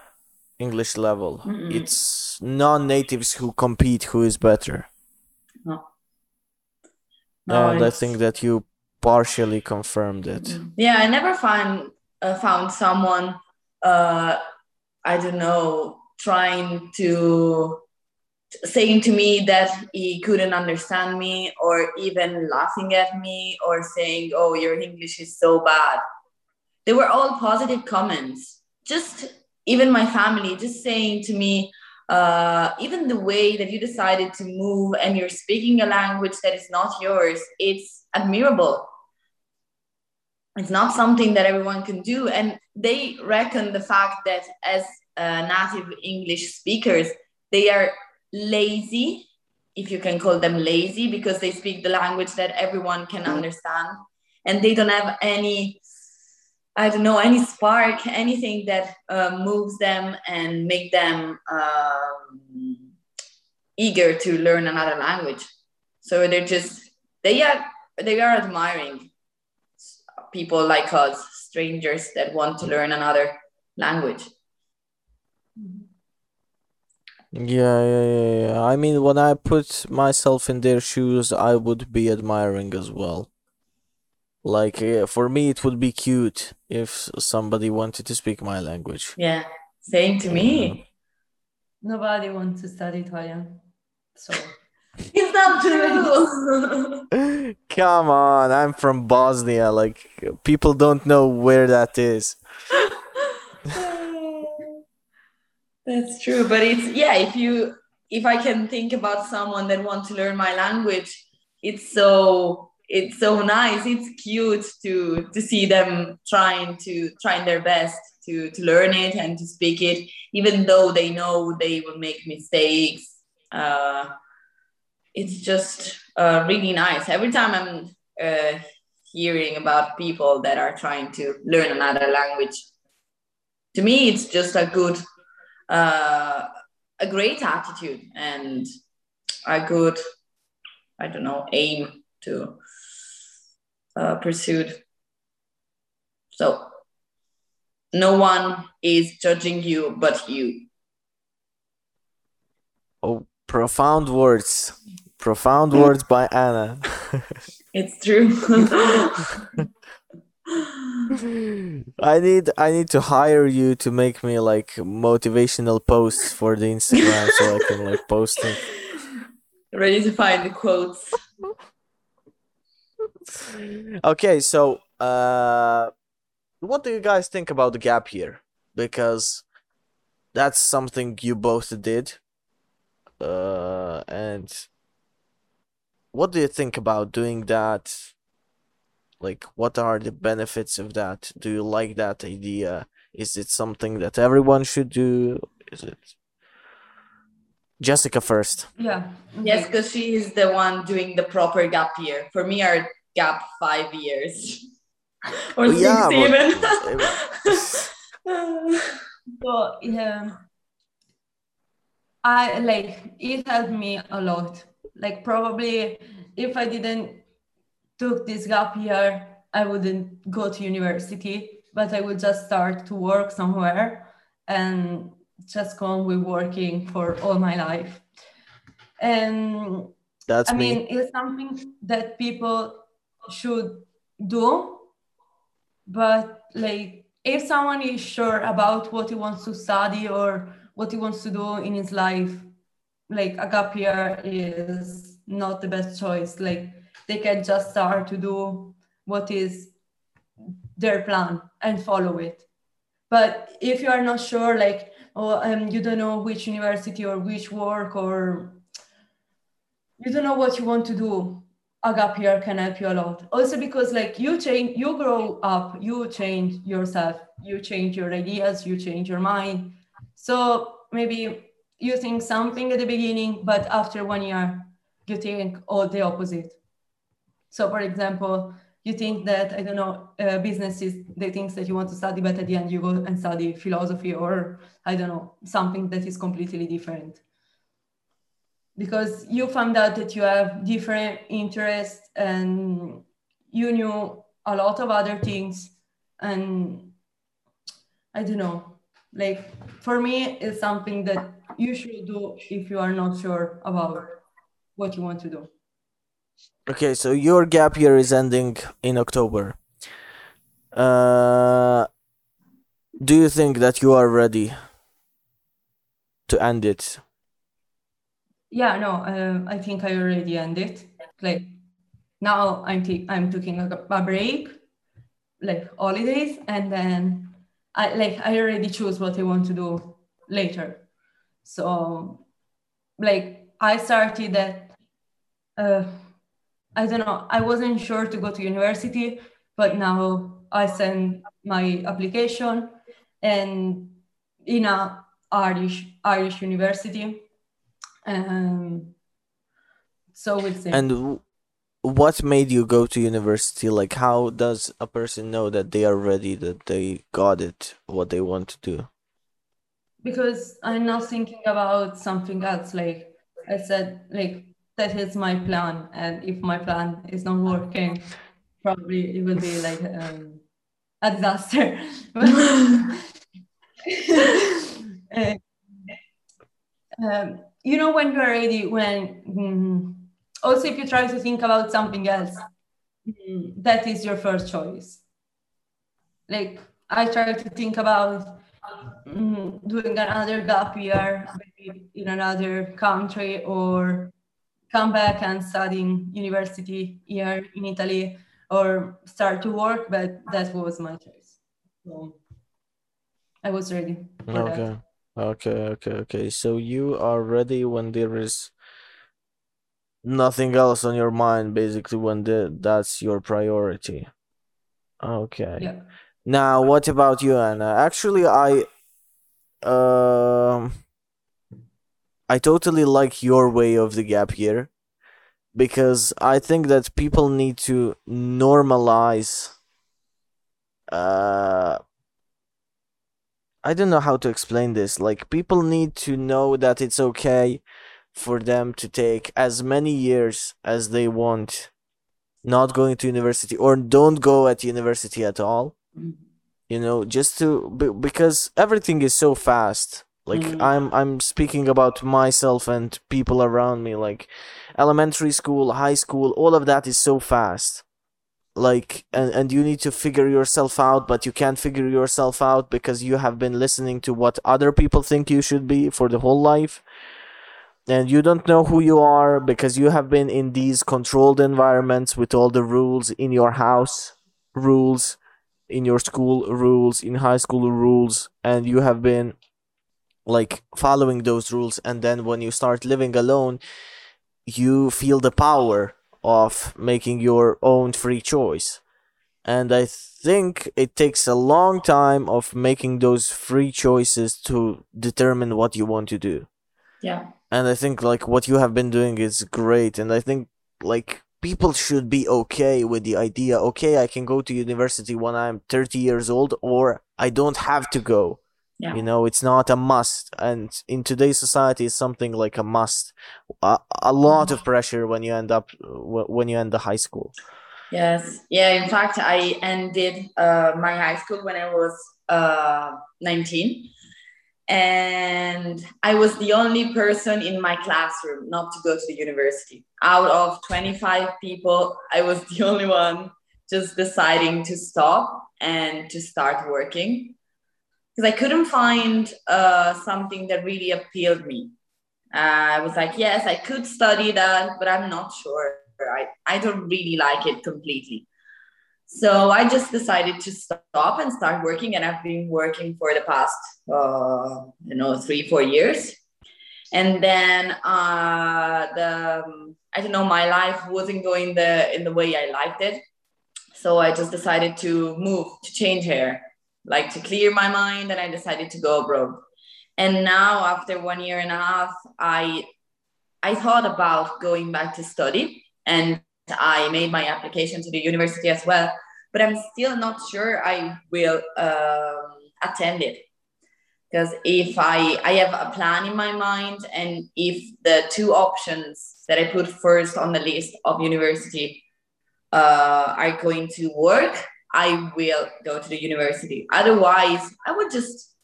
English level. Mm-mm. It's non-natives who compete who is better. No. no and it's... I think that you partially confirmed it. Yeah, I never find uh, found someone uh, I don't know trying to saying to me that he couldn't understand me or even laughing at me or saying oh your english is so bad they were all positive comments. Just even my family, just saying to me, uh, even the way that you decided to move and you're speaking a language that is not yours, it's admirable. It's not something that everyone can do. And they reckon the fact that as uh, native English speakers, they are lazy, if you can call them lazy, because they speak the language that everyone can understand. And they don't have any I don't know, any spark, anything that uh, moves them and make them um, eager to learn another language. So they're just they are they are admiring people like us, strangers that want to learn another language. Yeah, yeah, yeah, yeah. I mean, when I put myself in their shoes, I would be admiring as well. Like, uh, for me, it would be cute if somebody wanted to speak my language. Yeah, same to me. Nobody wants to study Italian. So <laughs> It's not true. <laughs> Come on, I'm from Bosnia. Like, people don't know where that is. <laughs> That's true, but it's yeah. If you if I can think about someone that wants to learn my language, it's so it's so nice. It's cute to to see them trying to trying their best to to learn it and to speak it, even though they know they will make mistakes. Uh, it's just uh, really nice. Every time I'm uh, hearing about people that are trying to learn another language, to me, it's just a good uh, a great attitude and a good, I don't know, aim to uh, pursue. So no one is judging you but you. Oh, profound words. Profound words by Anna. <laughs> It's true. <laughs> I need I need to hire you to make me like motivational posts for the Instagram so I can like post it. Ready to find the quotes. Okay, so uh what do you guys think about the gap year? Because that's something you both did. Uh and what do you think about doing that? Like what are the benefits of that? Do you like that idea? Is it something that everyone should do? Is it Jessica first? yeah. Yes, because she is the one doing the proper gap year. For me, are gap five years <laughs> or six Yeah, but- even. <laughs> So yeah, I like it helped me a lot. Like probably if I didn't took this gap year, I wouldn't go to university, but I would just start to work somewhere and just go on with working for all my life. And That's I me. mean, it's something that people should do, but like if someone is sure about what he wants to study or what he wants to do in his life, like a gap year is not the best choice. Like they can just start to do what is their plan and follow it. But if you are not sure, like, oh, um, you don't know which university or which work or you don't know what you want to do a gap year can help you a lot. Also because like you change you grow up you change yourself you change your ideas you change your mind. So maybe you think something at the beginning but after one year you think all the opposite so for example you think that i don't know uh, business is the things that you want to study but at the end you go and study philosophy or i don't know something that is completely different. Because you found out that you have different interests and you knew a lot of other things and i don't know like for me it's something that you should do if you are not sure about what you want to do Okay, so your gap year is ending in October. Uh, do you think that you are ready to end it? yeah no um, i think i already ended like now i'm t- i'm taking a, a break like holidays and then I like I already choose what I want to do later. So like I started that uh, I don't know, I wasn't sure to go to university, but now I send my application and in a Irish Irish university. Um, so we'll see. And what made you go to university? Like, how does a person know that they are ready, that they got it, what they want to do? Because I'm not thinking about something else. Like I said, like that is my plan, and if my plan is not working, probably it will be like um, a disaster. <laughs> um, you know when you're ready when mm, also if you try to think about something else mm, that is your first choice. Like i try to think about mm, doing another gap year in another country or come back and studying university here in italy or start to work but that was my choice so i was ready Okay. that Okay, okay, okay. So you are ready when there is nothing else on your mind, basically when the that's your priority. Okay. yeah Now, what about you, Anna? Actually, I um I totally like your way of the gap year because I think that people need to normalize uh I don't know how to explain this. Like people need to know that it's okay for them to take as many years as they want not going to university or don't go at university at all you know just to because everything is so fast like Mm. i'm i'm speaking about myself and people around me like elementary school high school all of that is so fast like and, and you need to figure yourself out but you can't figure yourself out because you have been listening to what other people think you should be for the whole life and you don't know who you are because you have been in these controlled environments with all the rules in your house rules in your school rules in high school rules and you have been like following those rules and then when you start living alone you feel the power of making your own free choice. And i think it takes a long time of making those free choices to determine what you want to do. Yeah. and i think like what you have been doing is great and i think like people should be okay with the idea okay i can go to university when i'm 30 years old or i don't have to go Yeah. you know it's not a must and in today's society it's something like a must a, a lot of pressure when you end up when you end the high school Yes. Yeah. In fact, I ended uh, my high school when I was uh, 19. And I was the only person in my classroom not to go to the university. Out of 25 people, I was the only one just deciding to stop and to start working because I couldn't find uh, something that really appealed me. Uh, I was like, yes, I could study that, but I'm not sure. I, I don't really like it completely. So I just decided to stop and start working, and I've been working for the past, uh, you know, three four years. And then uh, the I don't know, my life wasn't going the in the way I liked it, so I just decided to move to change here, like to clear my mind, and I decided to go abroad. And now, after one year and a half, I I thought about going back to study and I made my application to the university as well, but I'm still not sure I will um, attend it because if I I have a plan in my mind and if the two options that I put first on the list of university uh, are going to work, I will go to the university. Otherwise, I would just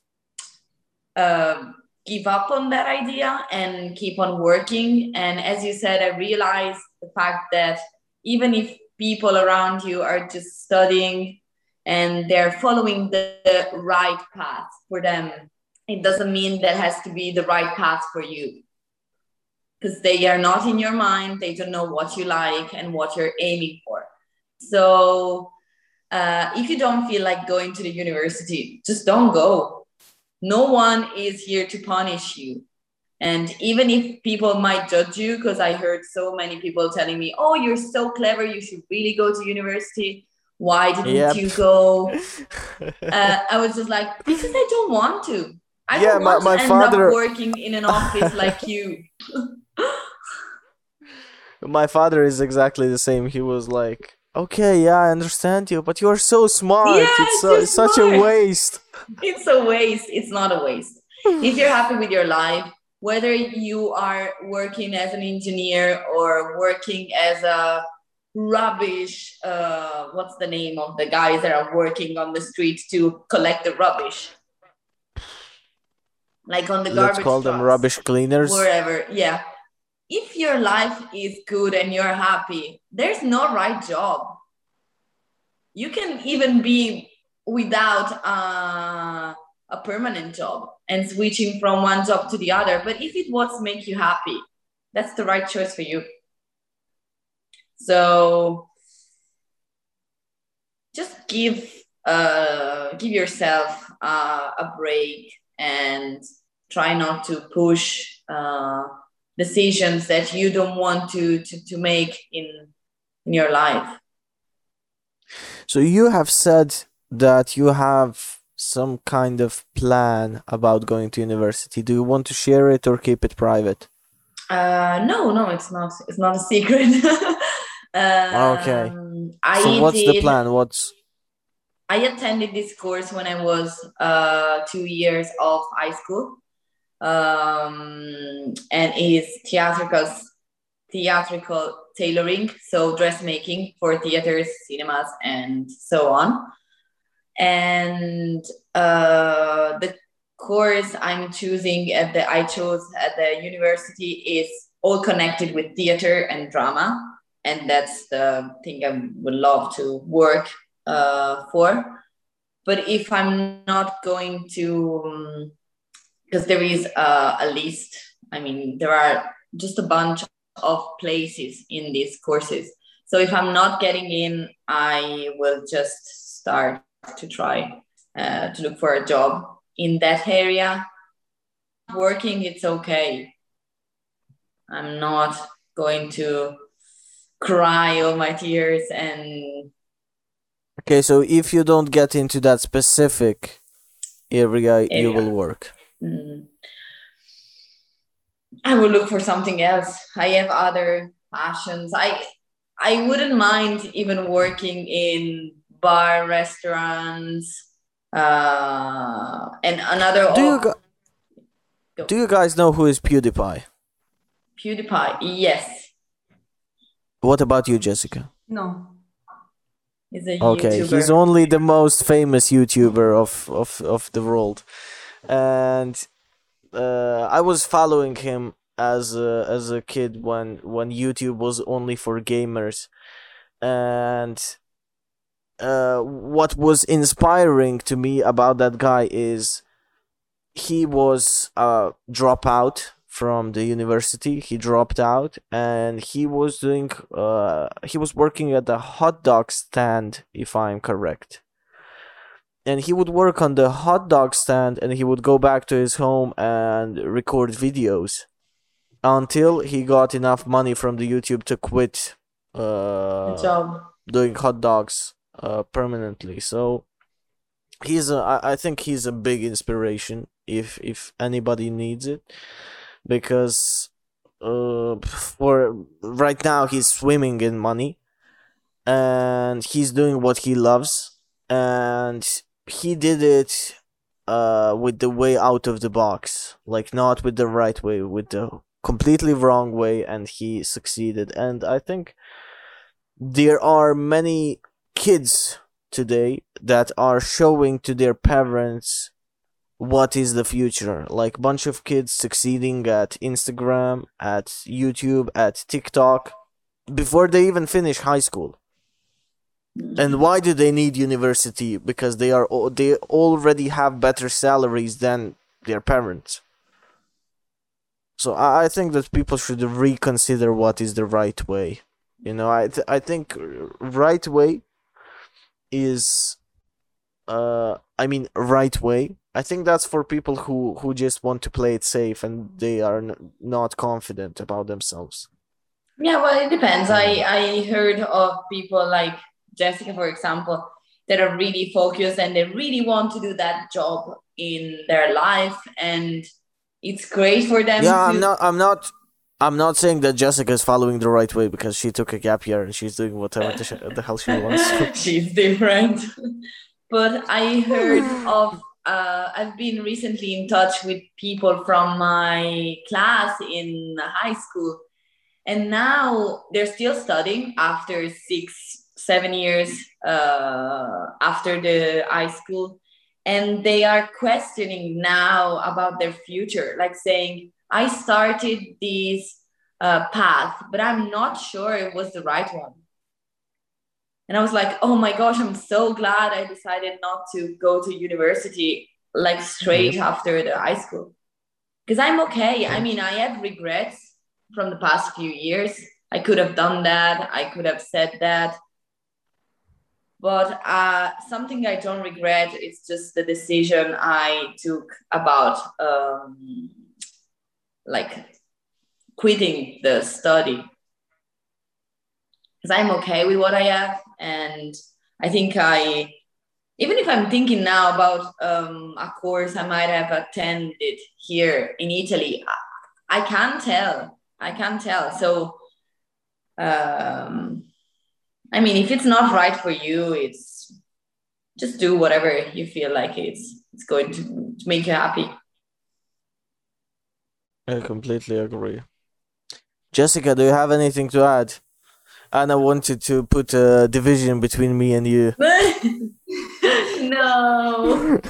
um, give up on that idea and keep on working. And as you said, I realized the fact that even if people around you are just studying and they're following the, the right path for them, it doesn't mean that has to be the right path for you. Because they are not in your mind, they don't know what you like and what you're aiming for. So uh, if you don't feel like going to the university, just don't go. No one is here to punish you. And even if people might judge you, because I heard so many people telling me, oh, you're so clever, you should really go to university. Why didn't yep. you go? <laughs> uh, I was just like, because I don't want to. I yeah, don't want my, my to end up working in an office like <laughs> you. my father is exactly the same. He was like, okay, yeah, I understand you, but you're so smart. Yeah, it's, so, it's such a waste. <laughs> It's a waste. It's not a waste. if you're happy with your life, whether you are working as an engineer or working as a rubbish uh, what's the name of the guys that are working on the street to collect the rubbish like on the garbage let's call trucks, them rubbish cleaners wherever yeah if your life is good and you're happy there's no right job you can even be without uh, a permanent job and switching from one job to the other. But if it was make you happy, that's the right choice for you. So just give uh, give yourself uh, a break and try not to push uh, decisions that you don't want to, to, to make in, in your life. So you have said that you have some kind of plan about going to university? Do you want to share it or keep it private? Uh, no, no, it's not. It's not a secret. <laughs> um, okay. I so what's did, the plan? What's I attended this course when I was uh, two years of high school, um, and is theatrical theatrical tailoring, so dressmaking for theaters, cinemas, and so on and uh, the course I'm choosing at the I chose at the university is all connected with theater and drama, and that's the thing I would love to work uh, for. But if I'm not going to, because there is uh, a list. I mean, there are just a bunch of places in these courses. So if I'm not getting in, I will just start to try uh, to look for a job in that area. Working, it's okay. I'm not going to cry all my tears and. Okay, so if you don't get into that specific area, area. you will work. Mm. I will look for something else. I have other passions. I I wouldn't mind even working in bar, restaurants, uh, and another. Do you, go- do you guys know who is PewDiePie? PewDiePie, yes. What about you, Jessica? No. He's a okay, YouTuber. he's only the most famous YouTuber of, of, of the world. And uh, I was following him as a, as a kid when when YouTube was only for gamers, and uh, what was inspiring to me about that guy is he was a dropout from the university. He dropped out and he was doing uh, he was working at a hot dog stand, if I'm correct. And he would work on the hot dog stand and he would go back to his home and record videos until he got enough money from the YouTube to quit uh, doing hot dogs uh, permanently. So he's a, I, I think he's a big inspiration if if anybody needs it because uh for right now he's swimming in money and he's doing what he loves and he did it uh with the way out of the box like not with the right way with the completely wrong way and he succeeded. And i think there are many kids today that are showing to their parents what is the future. Like bunch of kids succeeding at instagram at youtube at tiktok before they even finish high school and why do they need university because they are they already have better salaries than their parents so i I think that people should reconsider what is the right way you know i th- i think right way is uh I mean right way. I think that's for people who who just want to play it safe and they are n- not confident about themselves. Yeah, well, it depends. I I heard of people like Jessica, for example, that are really focused and they really want to do that job in their life, and it's great for them. Yeah, to... I'm not I'm not I'm not saying that Jessica is following the right way because she took a gap year and she's doing whatever the, sh- <laughs> the hell she wants. <laughs> She's different. but I heard <sighs> of, uh, I've been recently in touch with people from my class in high school. And now they're still studying after six, seven years uh, after the high school. And they are questioning now about their future, like saying, I started this uh, path, but I'm not sure it was the right one. And I was like, oh my gosh, I'm so glad I decided not to go to university like straight mm-hmm. after the high school. Because I'm okay. I mean, I have regrets from the past few years. I could have done that, I could have said that. But uh, something I don't regret is just the decision I took about um, like quitting the study because I'm okay with what I have. And I think I, even if I'm thinking now about um, a course I might have attended here in Italy, I, I can't tell. I can't tell. So, um, I mean, if it's not right for you, it's just do whatever you feel like it's it's going to, to make you happy. I completely agree. Jessica, do you have anything to add? Anna wanted to put a division between me and you. <laughs> no. <laughs>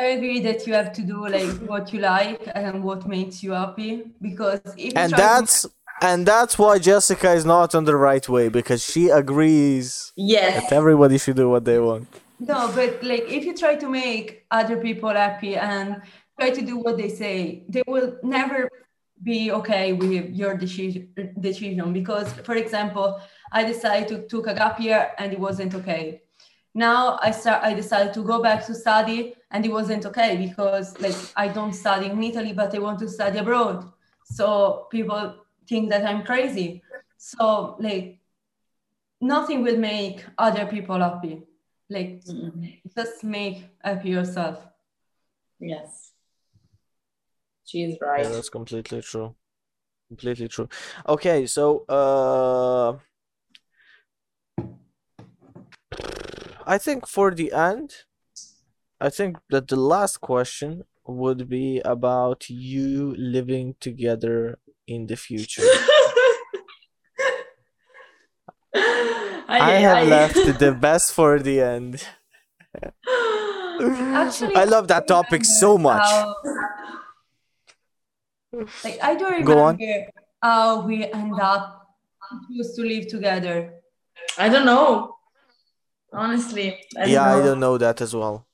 I agree that you have to do like what you like and what makes you happy because if and that's to... and that's why Jessica is not on the right way because she agrees yes. that everybody should do what they want. No, but like if you try to make other people happy and try to do what they say, they will never be okay with your decision decision. Because for example i decided to took a gap year and it wasn't okay. Now i start i decided to go back to study and it wasn't okay because like i don't study in italy but i want to study abroad. So people think that i'm crazy so like nothing will make other people happy like mm-hmm. just make happy yourself yes She's right. Yeah, that's completely true. Completely true. Okay, so uh I think for the end, I think that the last question would be about you living together in the future. <laughs> I, I, have I... left <laughs> the best for the end. Actually, I love that topic so uh, much. How like I don't remember how we end up choose to live together. I don't know. Honestly. I yeah, know. I don't know that as well.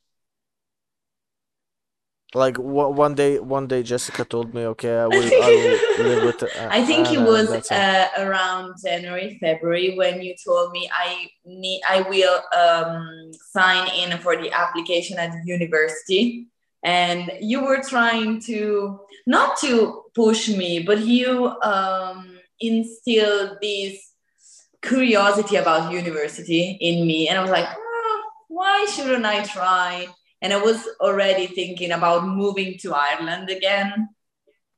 Like w- one day, one day Jessica told me, "Okay, I will, I will live with." Uh, <laughs> I think it was uh, around January, February when you told me I need, I will um, sign in for the application at the university. And you were trying to not to push me but you um, instilled this curiosity about university in me. And i was like oh, why shouldn't i try and i was already thinking about moving to ireland again.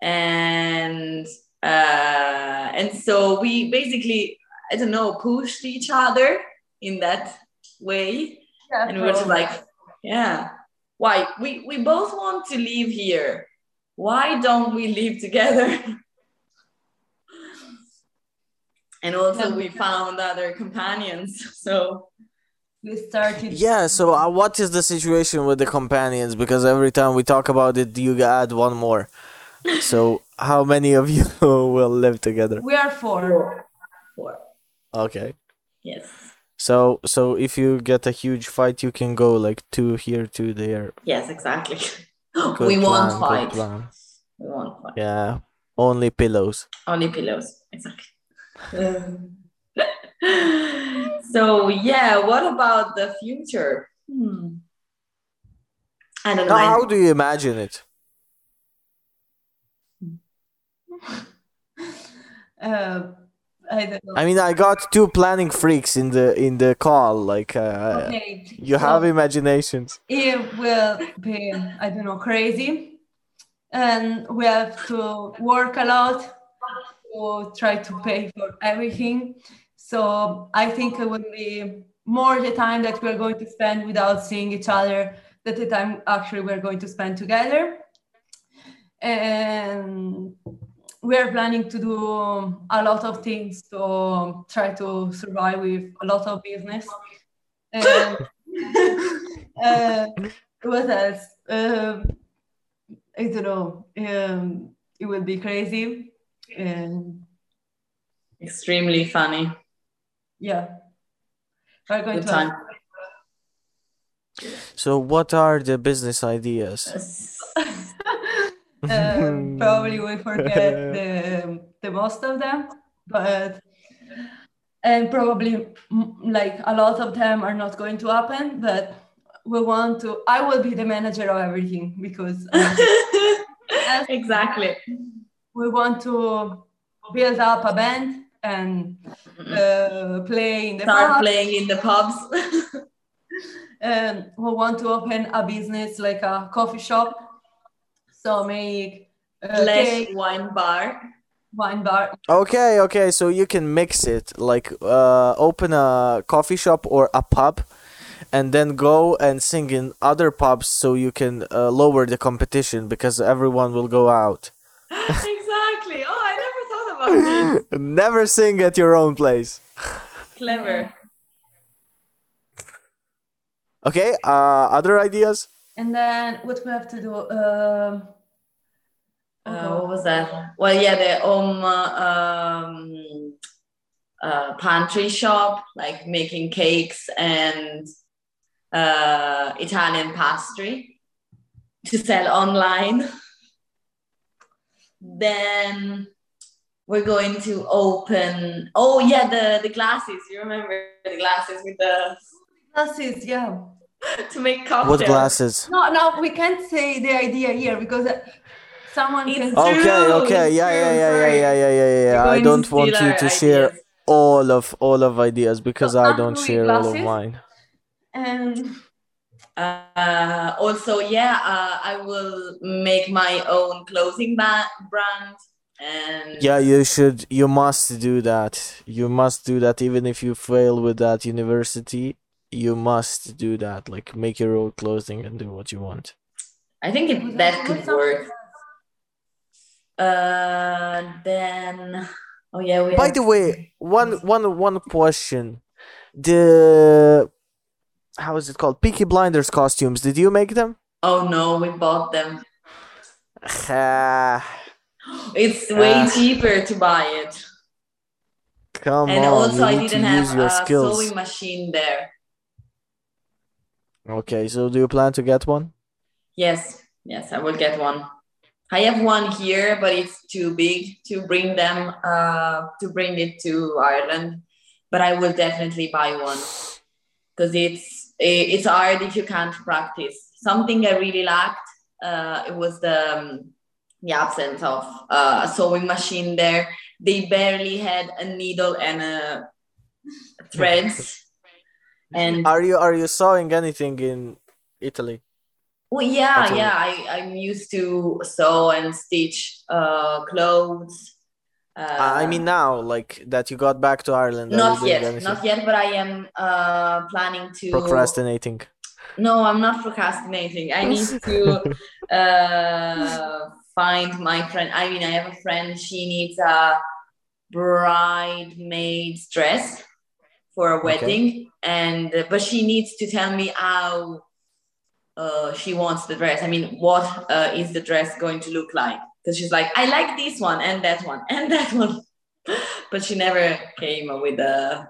And uh, and so we basically i don't know pushed each other in that way. Yeah, and we were just like yeah. Why? We we both want to live here. Why don't we live together? <laughs> And also we found other companions <laughs> so we started yeah so uh, what is the situation with the companions because every time we talk about it you add one more so <laughs> how many of you <laughs> will live together we are four four okay yes so so if you get a huge fight, you can go like two here, two there. Yes, exactly. <laughs> we plan, won't fight. We won't fight. Yeah, only pillows. Only pillows, exactly. <laughs> So yeah, what about the future? Hmm. I don't know. How do you imagine it? <laughs> uh, I don't know. I mean, I got two planning freaks in the in the call. Like, uh, okay, you so have imaginations. it will be, I don't know, crazy. And we have to work a lot to try to pay for everything. So I think it will be more the time that we're going to spend without seeing each other than the time actually we're going to spend together. And we're planning to do a lot of things to try to survive with a lot of business. And, <laughs> uh, what else? Um, I don't know. Um, it will be crazy. And Extremely funny. Yeah, we're going to time. So, what are the business ideas? <laughs> um, probably we forget <laughs> the, the most of them, but and probably like a lot of them are not going to happen. But we want to. I will be the manager of everything because uh, <laughs> exactly. we want to build up a band and uh, play in the Start pub. playing in the pubs. <laughs> Um, we want to open a business like a coffee shop. So make uh, cake, wine bar. wine bar. Okay, okay, so you can mix it, like uh, open a coffee shop or a pub, and then go and sing in other pubs, so you can uh, lower the competition because everyone will go out. <laughs> <laughs> exactly. Oh, I never thought about this. Never sing at your own place. Clever. Okay, uh, other ideas? And then what we have to do? Um, Uh, what was that? Well, yeah, the home uh, um, uh, pantry shop, like making cakes and uh, Italian pastry to sell online. then we're going to open. Oh yeah, the the glasses. You remember the glasses with the glasses, yeah. <laughs> to make cocktails. What glasses? No, no, we can't say the idea here because uh, someone It's can. true. Okay, okay, it's yeah, yeah, yeah, yeah, yeah, yeah, yeah, yeah. I don't want you our to share all of all of ideas because I don't Andrew share all of mine. And Uh, also, yeah, uh, I will make my own clothing ba- brand. And Yeah, you should. You must do that. You must do that. Even if you fail with that university, you must do that. Like make your own clothing and do what you want. I think it, that could work. Uh, then, oh yeah, we By have- the way, one one one question. The how is it called? Peaky Blinders costumes. Did you make them? Oh no, we bought them. It's way Ah. cheaper to buy it. Come and on, also, you I didn't have your a skills. sewing machine there. Okay, so do you plan to get one? Yes, yes, I will get one. I have one here, but it's too big to bring them uh, to bring it to Ireland. But I will definitely buy one because it's it's hard if you can't practice. Something I really lacked uh, it was the um, the absence of uh, a sewing machine there. They barely had a needle and a threads. <laughs> And Are you are you sewing anything in Italy? Well, yeah, That's all. yeah. I, I'm used to sew and stitch uh, clothes. Uh, I mean now, like that you got back to Ireland. not yet, anything? not yet. But I am uh, planning to. Procrastinating. No, I'm not procrastinating. I need to <laughs> uh, find my friend. I mean, I have a friend. She needs a bridesmaid's dress for a Okay. wedding, and but she needs to tell me how uh, she wants the dress. I mean, what uh, is the dress going to look like? Because she's like, I like this one and that one and <laughs> that one, but she never came with a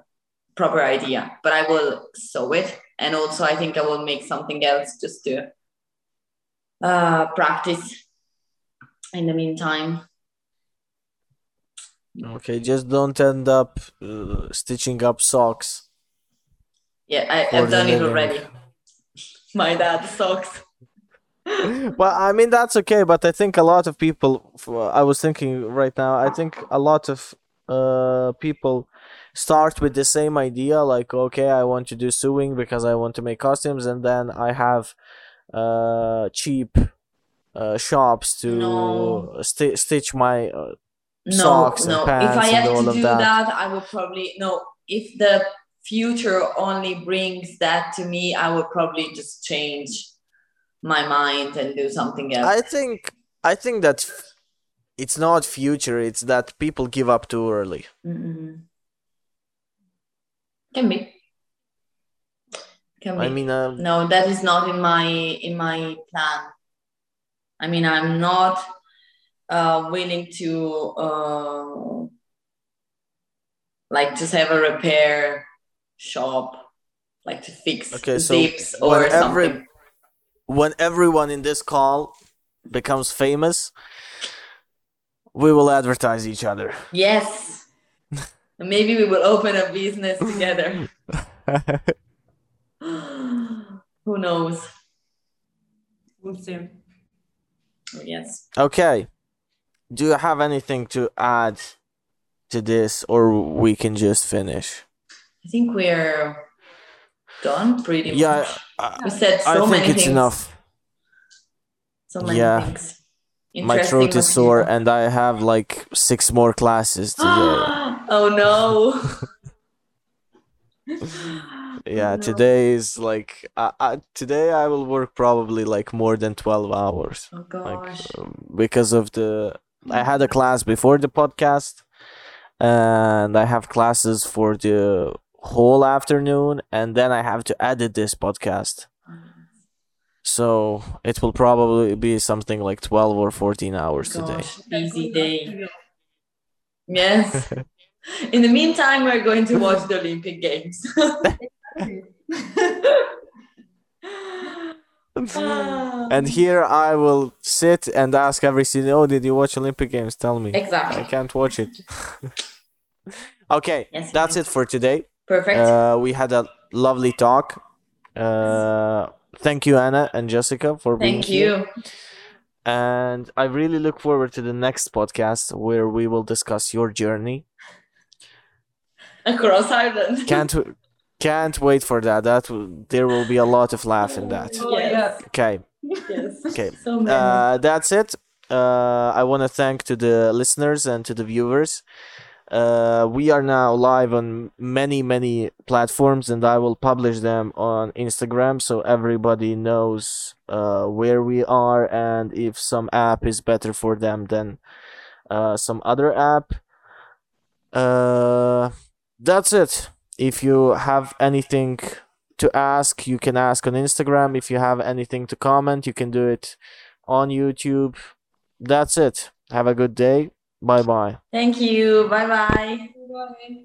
proper idea. But I will sew it, and also I think I will make something else just to uh, practice. In the meantime, Okay, just don't end up uh, stitching up socks. Yeah, I, I've done it already. <laughs> My dad socks. <laughs> well, I mean that's okay, but I think a lot of people. I was thinking right now. I think a lot of uh people start with the same idea, like okay, I want to do sewing because I want to make costumes, and then I have uh cheap uh shops to No. sti- stitch my. Uh, No, Socks and no. If I had to do that. that. I would probably no. If the future only brings that to me, I would probably just change my mind and do something else. I think I think that f- it's not future. It's that people give up too early. Mm-mm. Can be. Can be. I mean, uh, no, that is not in my in my plan. I mean, I'm not uh, willing to uh, like just have a repair shop, like to fix Okay, so zips or when every- something. when everyone in this call becomes famous, we will advertise each other. Yes. <laughs> Maybe we will open a business together. <laughs> <gasps> Who knows? We'll see. Yes. okay. Do you have anything to add to this, or we can just finish? I think we're done pretty Yeah, much. I, We said so I think many it's things. enough. So many Yeah. things. My throat is sore, and I have like six more classes today. <gasps> oh no. <laughs> yeah, no. today is like I, I, today I will work probably like more than twelve hours. Oh like gosh. um, because of the I had a class before the podcast and I have classes for the whole afternoon and then I have to edit this podcast. So it will probably be something like 12 or 14 hours today. Gosh, busy day. Yes. <laughs> In the meantime, we're going to watch the Olympic Games. <laughs> <laughs> <laughs> And here I will sit and ask every season, "Oh, did you watch Olympic Games? Tell me." Exactly. I can't watch it. <laughs> okay, Yes, that's it for today. Perfect. Uh, we had a lovely talk. Uh, thank you, Anna and Jessica, for being Thank here. you. And I really look forward to the next podcast where we will discuss your journey. Across Ireland. Can't can't wait for that. That will, there will be a lot of laugh in that. Oh, Yes. Okay, Yes. <laughs> okay. So many. Uh, that's it. Uh, I want to thank to the listeners and to the viewers. Uh, we are now live on many many platforms, and I will publish them on Instagram so everybody knows uh, where we are and if some app is better for them than uh, some other app. Uh, that's it. If you have anything to ask, you can ask on Instagram. If you have anything to comment, you can do it on YouTube. That's it. Have a good day. Bye bye. Thank you. Bye bye. Bye.